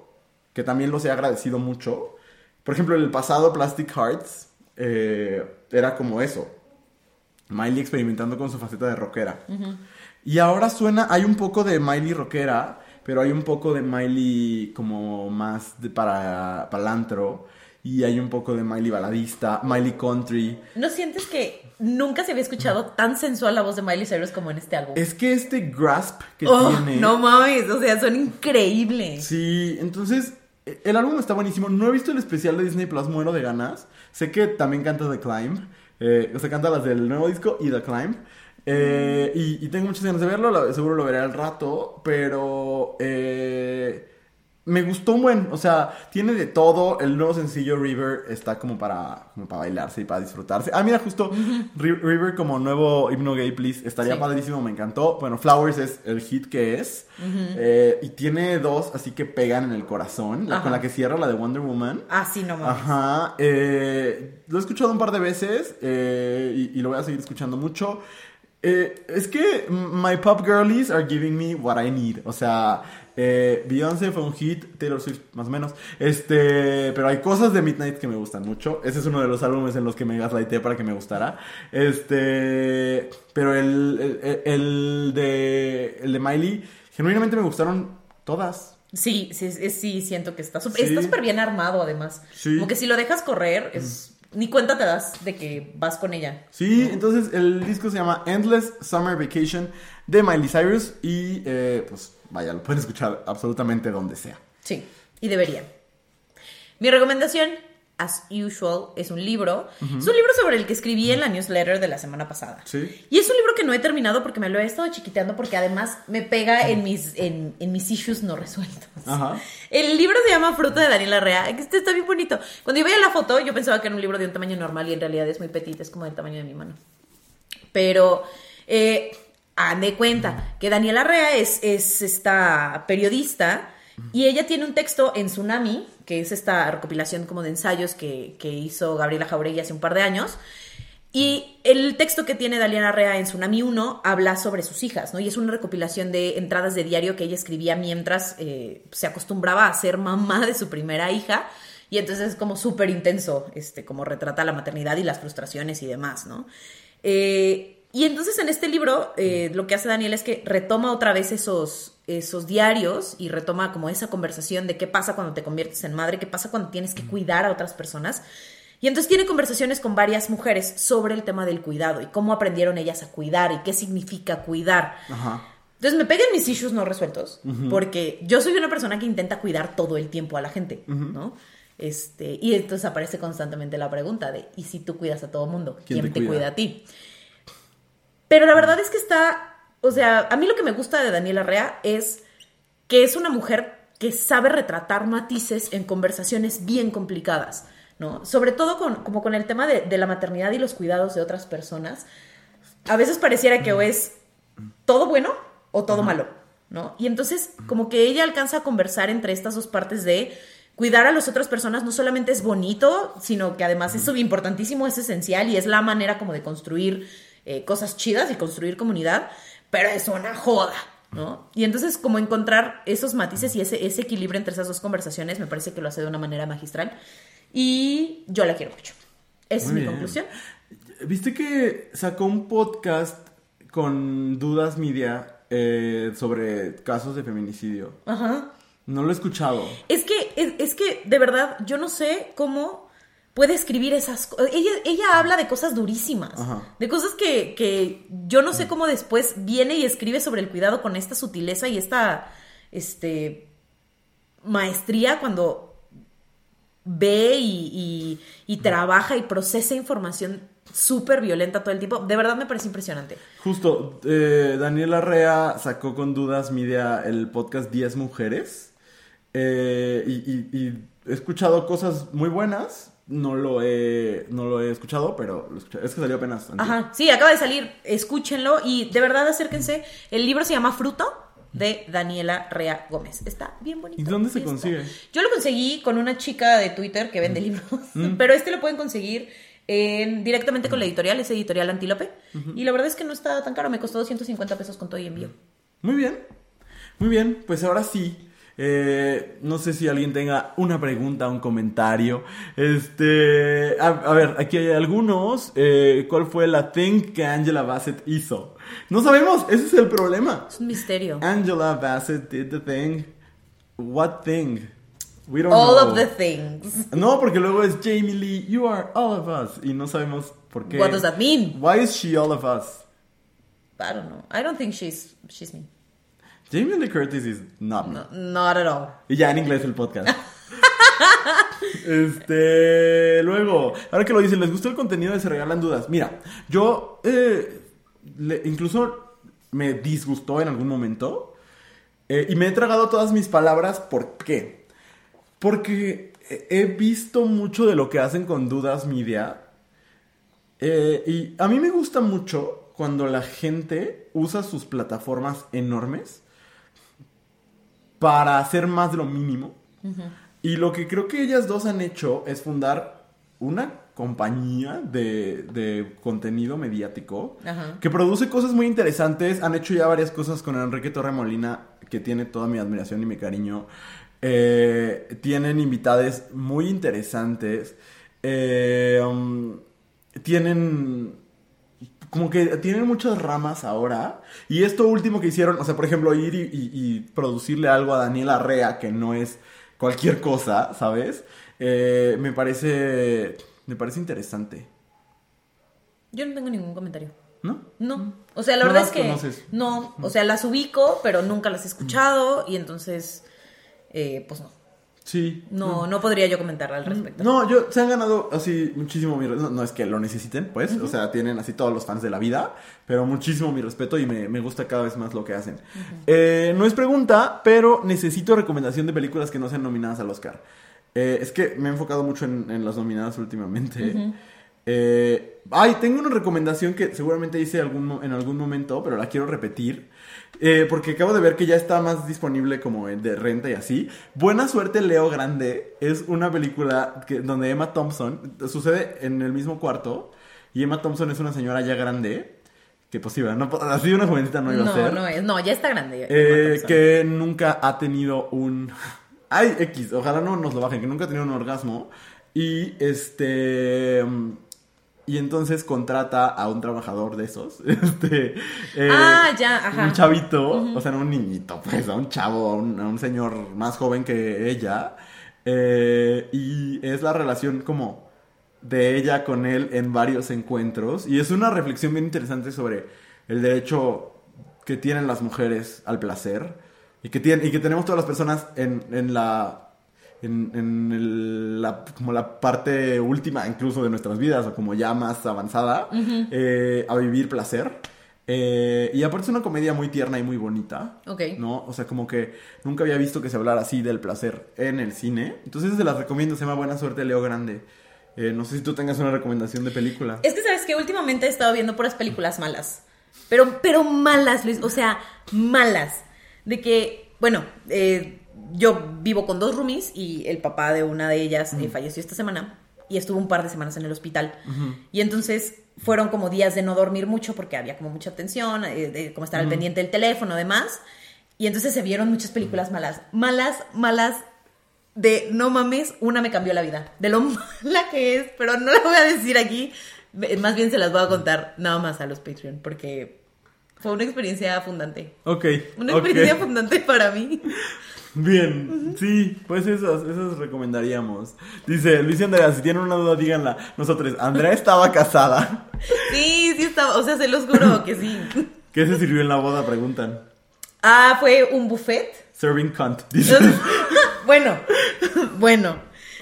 Que también los he agradecido mucho. Por ejemplo, en el pasado, Plastic Hearts. eh, era como eso. Miley experimentando con su faceta de rockera. Y ahora suena. Hay un poco de Miley rockera. Pero hay un poco de Miley como más de para palantro. Y hay un poco de Miley baladista. Miley country. ¿No sientes que nunca se había escuchado tan sensual la voz de Miley Cyrus como en este álbum? Es que este grasp que Oh, tiene. no mames, o sea, son increíbles. Sí, entonces eh, el álbum está buenísimo. No he visto el especial de Disney Plus, muero de ganas. Sé que también canta The Climb. Eh, o sea, canta las del nuevo disco y The Climb. Eh, y, y tengo muchas ganas de verlo. lo- seguro lo veré al rato. Pero eh, me gustó un buen. O sea, tiene de todo. El nuevo sencillo River está como para, como para bailarse y para disfrutarse. Ah, mira, justo Ri- River como nuevo himno gay, please. Estaría Sí. padrísimo, me encantó. Bueno, Flowers es el hit que es. Eh, y tiene dos, así que pegan en el corazón. La, con la que cierra la de Wonder Woman. Ah, sí, no mames. Ajá. eh, lo he escuchado un par de veces eh, y, y lo voy a seguir escuchando mucho. Eh, es que my pop girlies are giving me what I need. O sea, eh, Beyoncé fue un hit, Taylor Swift más o menos. Este, pero hay cosas de Midnight que me gustan mucho. Ese es uno de los álbumes en los que me gaslighteé para que me gustara. Este, pero el, el, el de, el de Miley, genuinamente me gustaron todas. Sí, sí, sí, siento que está súper Sí. está súper bien armado además. Sí. Como que si lo dejas correr, es, ni cuenta te das de que vas con ella. Sí, entonces el disco se llama Endless Summer Vacation de Miley Cyrus y eh, pues vaya, lo pueden escuchar absolutamente donde sea. Sí, y deberían. Mi recomendación, as usual, es un libro. Es un libro sobre el que escribí en la newsletter de la semana pasada. Sí. Y es un libro que no he terminado porque me lo he estado chiquiteando porque además me pega en mis, en, en mis issues no resueltos. Ajá. El libro se llama Fruta de Daniela Rea. Este está bien bonito. Cuando yo veía la foto, yo pensaba que era un libro de un tamaño normal y en realidad es muy petit, es como del tamaño de mi mano. Pero eh, han de cuenta que Daniela Rea es, es esta periodista y ella tiene un texto en Tsunami, que es esta recopilación como de ensayos que, que hizo Gabriela Jauregui hace un par de años. Y el texto que tiene Daliana Rea en Tsunami 1 habla sobre sus hijas, ¿no? Y es una recopilación de entradas de diario que ella escribía mientras eh, se acostumbraba a ser mamá de su primera hija. Y entonces es como súper intenso, este, como retrata la maternidad y las frustraciones y demás, ¿no? Eh, y entonces en este libro eh, lo que hace Daniel es que retoma otra vez esos, esos diarios y retoma como esa conversación de qué pasa cuando te conviertes en madre, qué pasa cuando tienes que cuidar a otras personas. Y entonces tiene conversaciones con varias mujeres sobre el tema del cuidado y cómo aprendieron ellas a cuidar y qué significa cuidar. Entonces me pegan mis issues no resueltos, porque yo soy una persona que intenta cuidar todo el tiempo a la gente, ¿no? Este, y entonces aparece constantemente la pregunta de, ¿y si tú cuidas a todo mundo? ¿Quién, te, cuida? a ti? Pero la verdad es que está, o sea, a mí lo que me gusta de Daniela Rea es que es una mujer que sabe retratar matices en conversaciones bien complicadas. ¿No? Sobre todo con, como con el tema de, la maternidad y los cuidados de otras personas. A veces pareciera que o es todo bueno o todo malo, ¿no? Y entonces como que ella alcanza a conversar entre estas dos partes de cuidar a las otras personas no solamente es bonito, sino que además es importantísimo, es esencial y es la manera como de construir eh, cosas chidas y construir comunidad, pero es una joda, ¿no? Y entonces como encontrar esos matices y ese, ese equilibrio entre esas dos conversaciones me parece que lo hace de una manera magistral. Y yo la quiero mucho. Esa es mi conclusión. ¿Viste que sacó un podcast con Dudas Media eh, sobre casos de feminicidio? Ajá. No lo he escuchado. Es que, es, que, de verdad, yo no sé cómo puede escribir esas cosas. Ella, ella habla de cosas durísimas, de cosas que, que, yo no sé cómo después viene y escribe sobre el cuidado con esta sutileza y esta este, maestría cuando ve y, trabaja y procesa información súper violenta todo el tiempo. De verdad me parece impresionante. Justo, eh, Daniela Rea sacó con Dudas Media el podcast 10 Mujeres. Eh, y, he escuchado cosas muy buenas. No lo he, no lo he escuchado, pero lo es que salió apenas. Ajá, sí, acaba de salir. Escúchenlo y de verdad acérquense. El libro se llama Fruto de Daniela Rea Gómez. Está bien bonito. ¿Y dónde se consigue? Yo lo conseguí con una chica de Twitter que vende mm. libros, mm. pero este lo pueden conseguir directamente con la editorial, es editorial Antílope. Y la verdad es que no está tan caro, me costó 250 pesos con todo y envío. Muy bien, muy bien, pues ahora sí. Eh, no sé si alguien tenga una pregunta, un comentario. Este, a, ver, aquí hay algunos. Eh, ¿Cuál fue la thing que Angela Bassett hizo? No sabemos, ese es el problema. Es un misterio. Angela Bassett did the thing. What thing? We don't all of the things. No, porque luego es Jamie Lee, you are all of us. Y no sabemos por qué. What does that mean? Why is she all of us? I don't know. I don't think she's, she's me. Jamie Lee Curtis is not me. not at all. Y ya en inglés el podcast. este, luego, ahora que lo dicen, ¿les gustó el contenido de Se Regalan Dudas? Mira, yo eh, incluso me disgustó en algún momento. Eh, y me he tragado todas mis palabras. ¿Por qué? Porque he visto mucho de lo que hacen con Dudas Media. Eh, y a mí me gusta mucho cuando la gente usa sus plataformas enormes para hacer más de lo mínimo. Y lo que creo que ellas dos han hecho es fundar una compañía de, contenido mediático que produce cosas muy interesantes. Han hecho ya varias cosas con Enrique Torremolina, que tiene toda mi admiración y mi cariño. Eh, tienen invitades muy interesantes. Eh, um, tienen como que tienen muchas ramas ahora. Y esto último que hicieron, o sea, por ejemplo, ir y, producirle algo a Daniela Rea, que no es cualquier cosa, ¿sabes? Eh, me parece me parece interesante. Yo no tengo ningún comentario. ¿No? No. O sea, la verdad es que. No. O sea, las ubico, pero nunca las he escuchado. Y entonces. Eh, pues no. Sí. No, no, podría yo comentar al respecto. No, yo se han ganado así muchísimo mi no, no es que lo necesiten, pues, o sea, tienen así todos los fans de la vida, pero muchísimo mi respeto y me, gusta cada vez más lo que hacen. Eh, no es pregunta, pero necesito recomendación de películas que no sean nominadas al Oscar. Eh, es que me he enfocado mucho en, las nominadas últimamente. Eh, ay, tengo una recomendación que seguramente hice algún, en algún momento, pero la quiero repetir. Eh, porque acabo de ver que ya está más disponible como de renta y así. Buena suerte, Leo Grande. Es una película que, donde Emma Thompson sucede en el mismo cuarto. Y Emma Thompson es una señora ya grande. Que posible, no, así una jovencita no iba a No, ser. no es. No, ya está grande. Eh, que nunca ha tenido un. Ay, X, ojalá no nos lo bajen, que nunca ha tenido un orgasmo. Y este. Y entonces contrata a un trabajador de esos. Este. eh, Ah, ya, ajá. Un chavito, o sea, no un niñito, pues, a un chavo, a un, a un señor más joven que ella. eh, y es la relación como de ella con él en varios encuentros. Y es una reflexión bien interesante sobre el derecho que tienen las mujeres al placer. Y que, tienen, y que tenemos todas las personas en, en la. En, en el- la, como la parte última incluso de nuestras vidas, o como ya más avanzada, eh, a vivir placer. Eh, y aparte es una comedia muy tierna y muy bonita. Ok. ¿No? O sea, como que nunca había visto que se hablara así del placer en el cine. Entonces se las recomiendo, se llama Buena Suerte Leo Grande. Eh, no sé si tú tengas una recomendación de película. Es que sabes que últimamente he estado viendo puras películas malas. Pero, pero malas, Luis. O sea, malas. De que, bueno, eh, yo vivo con dos roomies y el papá de una de ellas eh, falleció esta semana y estuvo un par de semanas en el hospital. Y entonces fueron como días de no dormir mucho porque había como mucha tensión, eh, de como estar al pendiente del teléfono, demás. Y entonces se vieron muchas películas malas. Malas, malas. De no mames, una me cambió la vida. De lo mala que es, pero no la voy a decir aquí. Más bien se las voy a contar nada más a los Patreon porque fue una experiencia fundante. Ok. Una experiencia fundante para mí. Bien, sí, pues esas, esas recomendaríamos. Dice Luis Andrea, si tienen una duda, díganla. Nosotros, Andrea estaba casada. Sí, sí estaba, o sea, se los juro que sí. ¿Qué se sirvió en la boda? Preguntan. Ah, fue un buffet. Serving cunt, dice. bueno, bueno.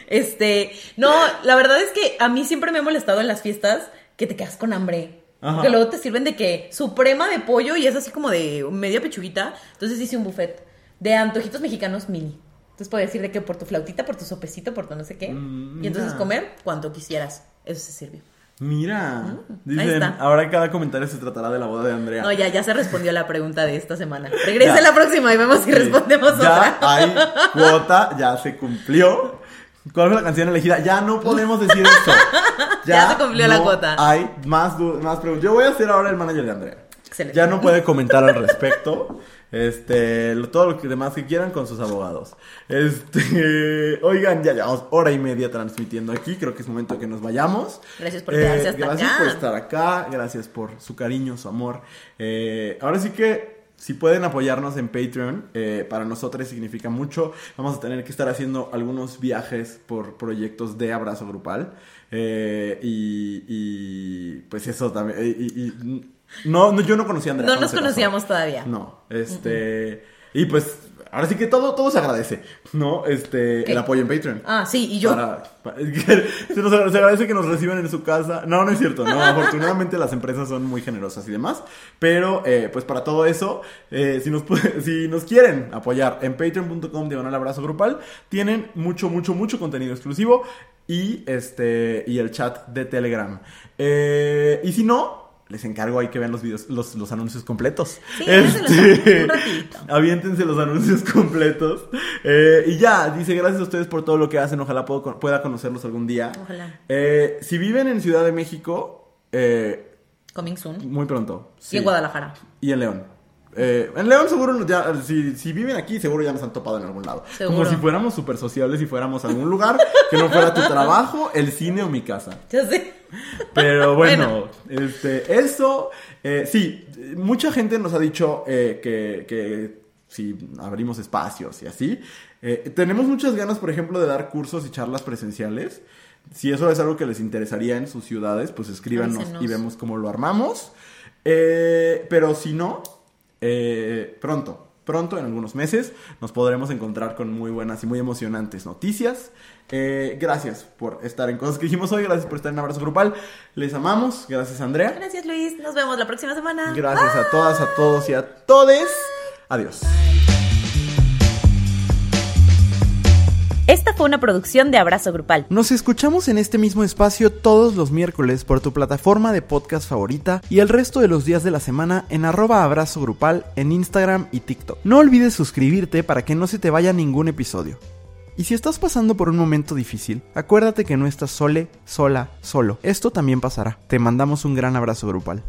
Este, no, la verdad es que a mí siempre me ha molestado en las fiestas que te quedas con hambre. Ajá. Que luego te sirven de que suprema de pollo y es así como de media pechuguita. Entonces hice un buffet de antojitos mexicanos mini. Entonces puedes decir de que por tu flautita, por tu sopecito, por tu no sé qué. Mm, y entonces comer cuanto quisieras. Eso se sirvió. Mira, dicen, está. ahora cada comentario se tratará de la boda de Andrea. No, ya, ya se respondió la pregunta de esta semana. Regrese la próxima y vemos si Sí. respondemos ya otra. hay cuota, ya se cumplió. ¿Cuál fue la canción elegida? Ya no podemos decir eso. Ya se cumplió la cuota. Hay más, más preguntas. Yo voy a ser ahora el manager de Andrea. Excelente. Ya no puede comentar al respecto. Este, todo lo que demás que quieran con sus abogados. Este, oigan, ya llevamos hora y media transmitiendo aquí. Creo que es momento de que nos vayamos. Gracias por quedarse hasta gracias acá. por estar acá. Gracias por su cariño, su amor. Eh, ahora sí que. Si pueden apoyarnos en Patreon, eh, para nosotros significa mucho. Vamos a tener que estar haciendo algunos viajes por proyectos de abrazo grupal. Eh, y, y, pues eso también. y- y- y- no, no, yo no conocía a Andrea. No nos conocíamos todavía. No, este. Y pues, ahora sí que todo, todo se agradece, ¿no? Este, ¿Qué? el apoyo en Patreon. Ah, sí, y yo. Para- se, nos se agradece que nos reciban en su casa. No, no es cierto. No, afortunadamente las empresas son muy generosas y demás. Pero, eh, pues para todo eso, eh, si, nos, si nos quieren apoyar en patreon.com diagonal abrazo grupal, tienen mucho, mucho, mucho contenido exclusivo y, este, y el chat de Telegram. Eh, y si no... Les encargo ahí que vean los videos, los, los anuncios completos. Sí, Este, un ratito. Aviéntense los anuncios completos. Eh, y ya, dice gracias a ustedes por todo lo que hacen. Ojalá puedo- pueda conocerlos algún día. Ojalá. Eh, si viven en Ciudad de México, eh, Coming soon. muy pronto. Y en Guadalajara. Y en León. Eh, en León seguro ya, si, si viven aquí, seguro ya nos han topado en algún lado. Seguro. Como si fuéramos súper sociables y fuéramos a algún lugar que no fuera tu trabajo, el cine o mi casa. Ya sé. Pero bueno, este, eso, eh, sí, mucha gente nos ha dicho eh, que, que si abrimos espacios y así, tenemos muchas ganas, por ejemplo, de dar cursos y charlas presenciales. Si eso es algo que les interesaría en sus ciudades, pues escríbanos Avísenos. y vemos cómo lo armamos. Pero si no, eh, pronto, pronto, en algunos meses, nos podremos encontrar con muy buenas y muy emocionantes noticias. Eh, gracias por estar en cosas que dijimos hoy, gracias por estar en Abrazo Grupal. Les amamos, gracias Andrea. Gracias, Luis. Nos vemos la próxima semana. Gracias a todas, a todos y a todes. Adiós. Esta fue una producción de Abrazo Grupal. Nos escuchamos en este mismo espacio todos los miércoles por tu plataforma de podcast favorita y el resto de los días de la semana en arroba abrazo grupal en Instagram y TikTok. No olvides suscribirte para que no se te vaya ningún episodio. Y si estás pasando por un momento difícil, acuérdate que no estás sole, sola, solo. Esto también pasará. Te mandamos un gran abrazo grupal.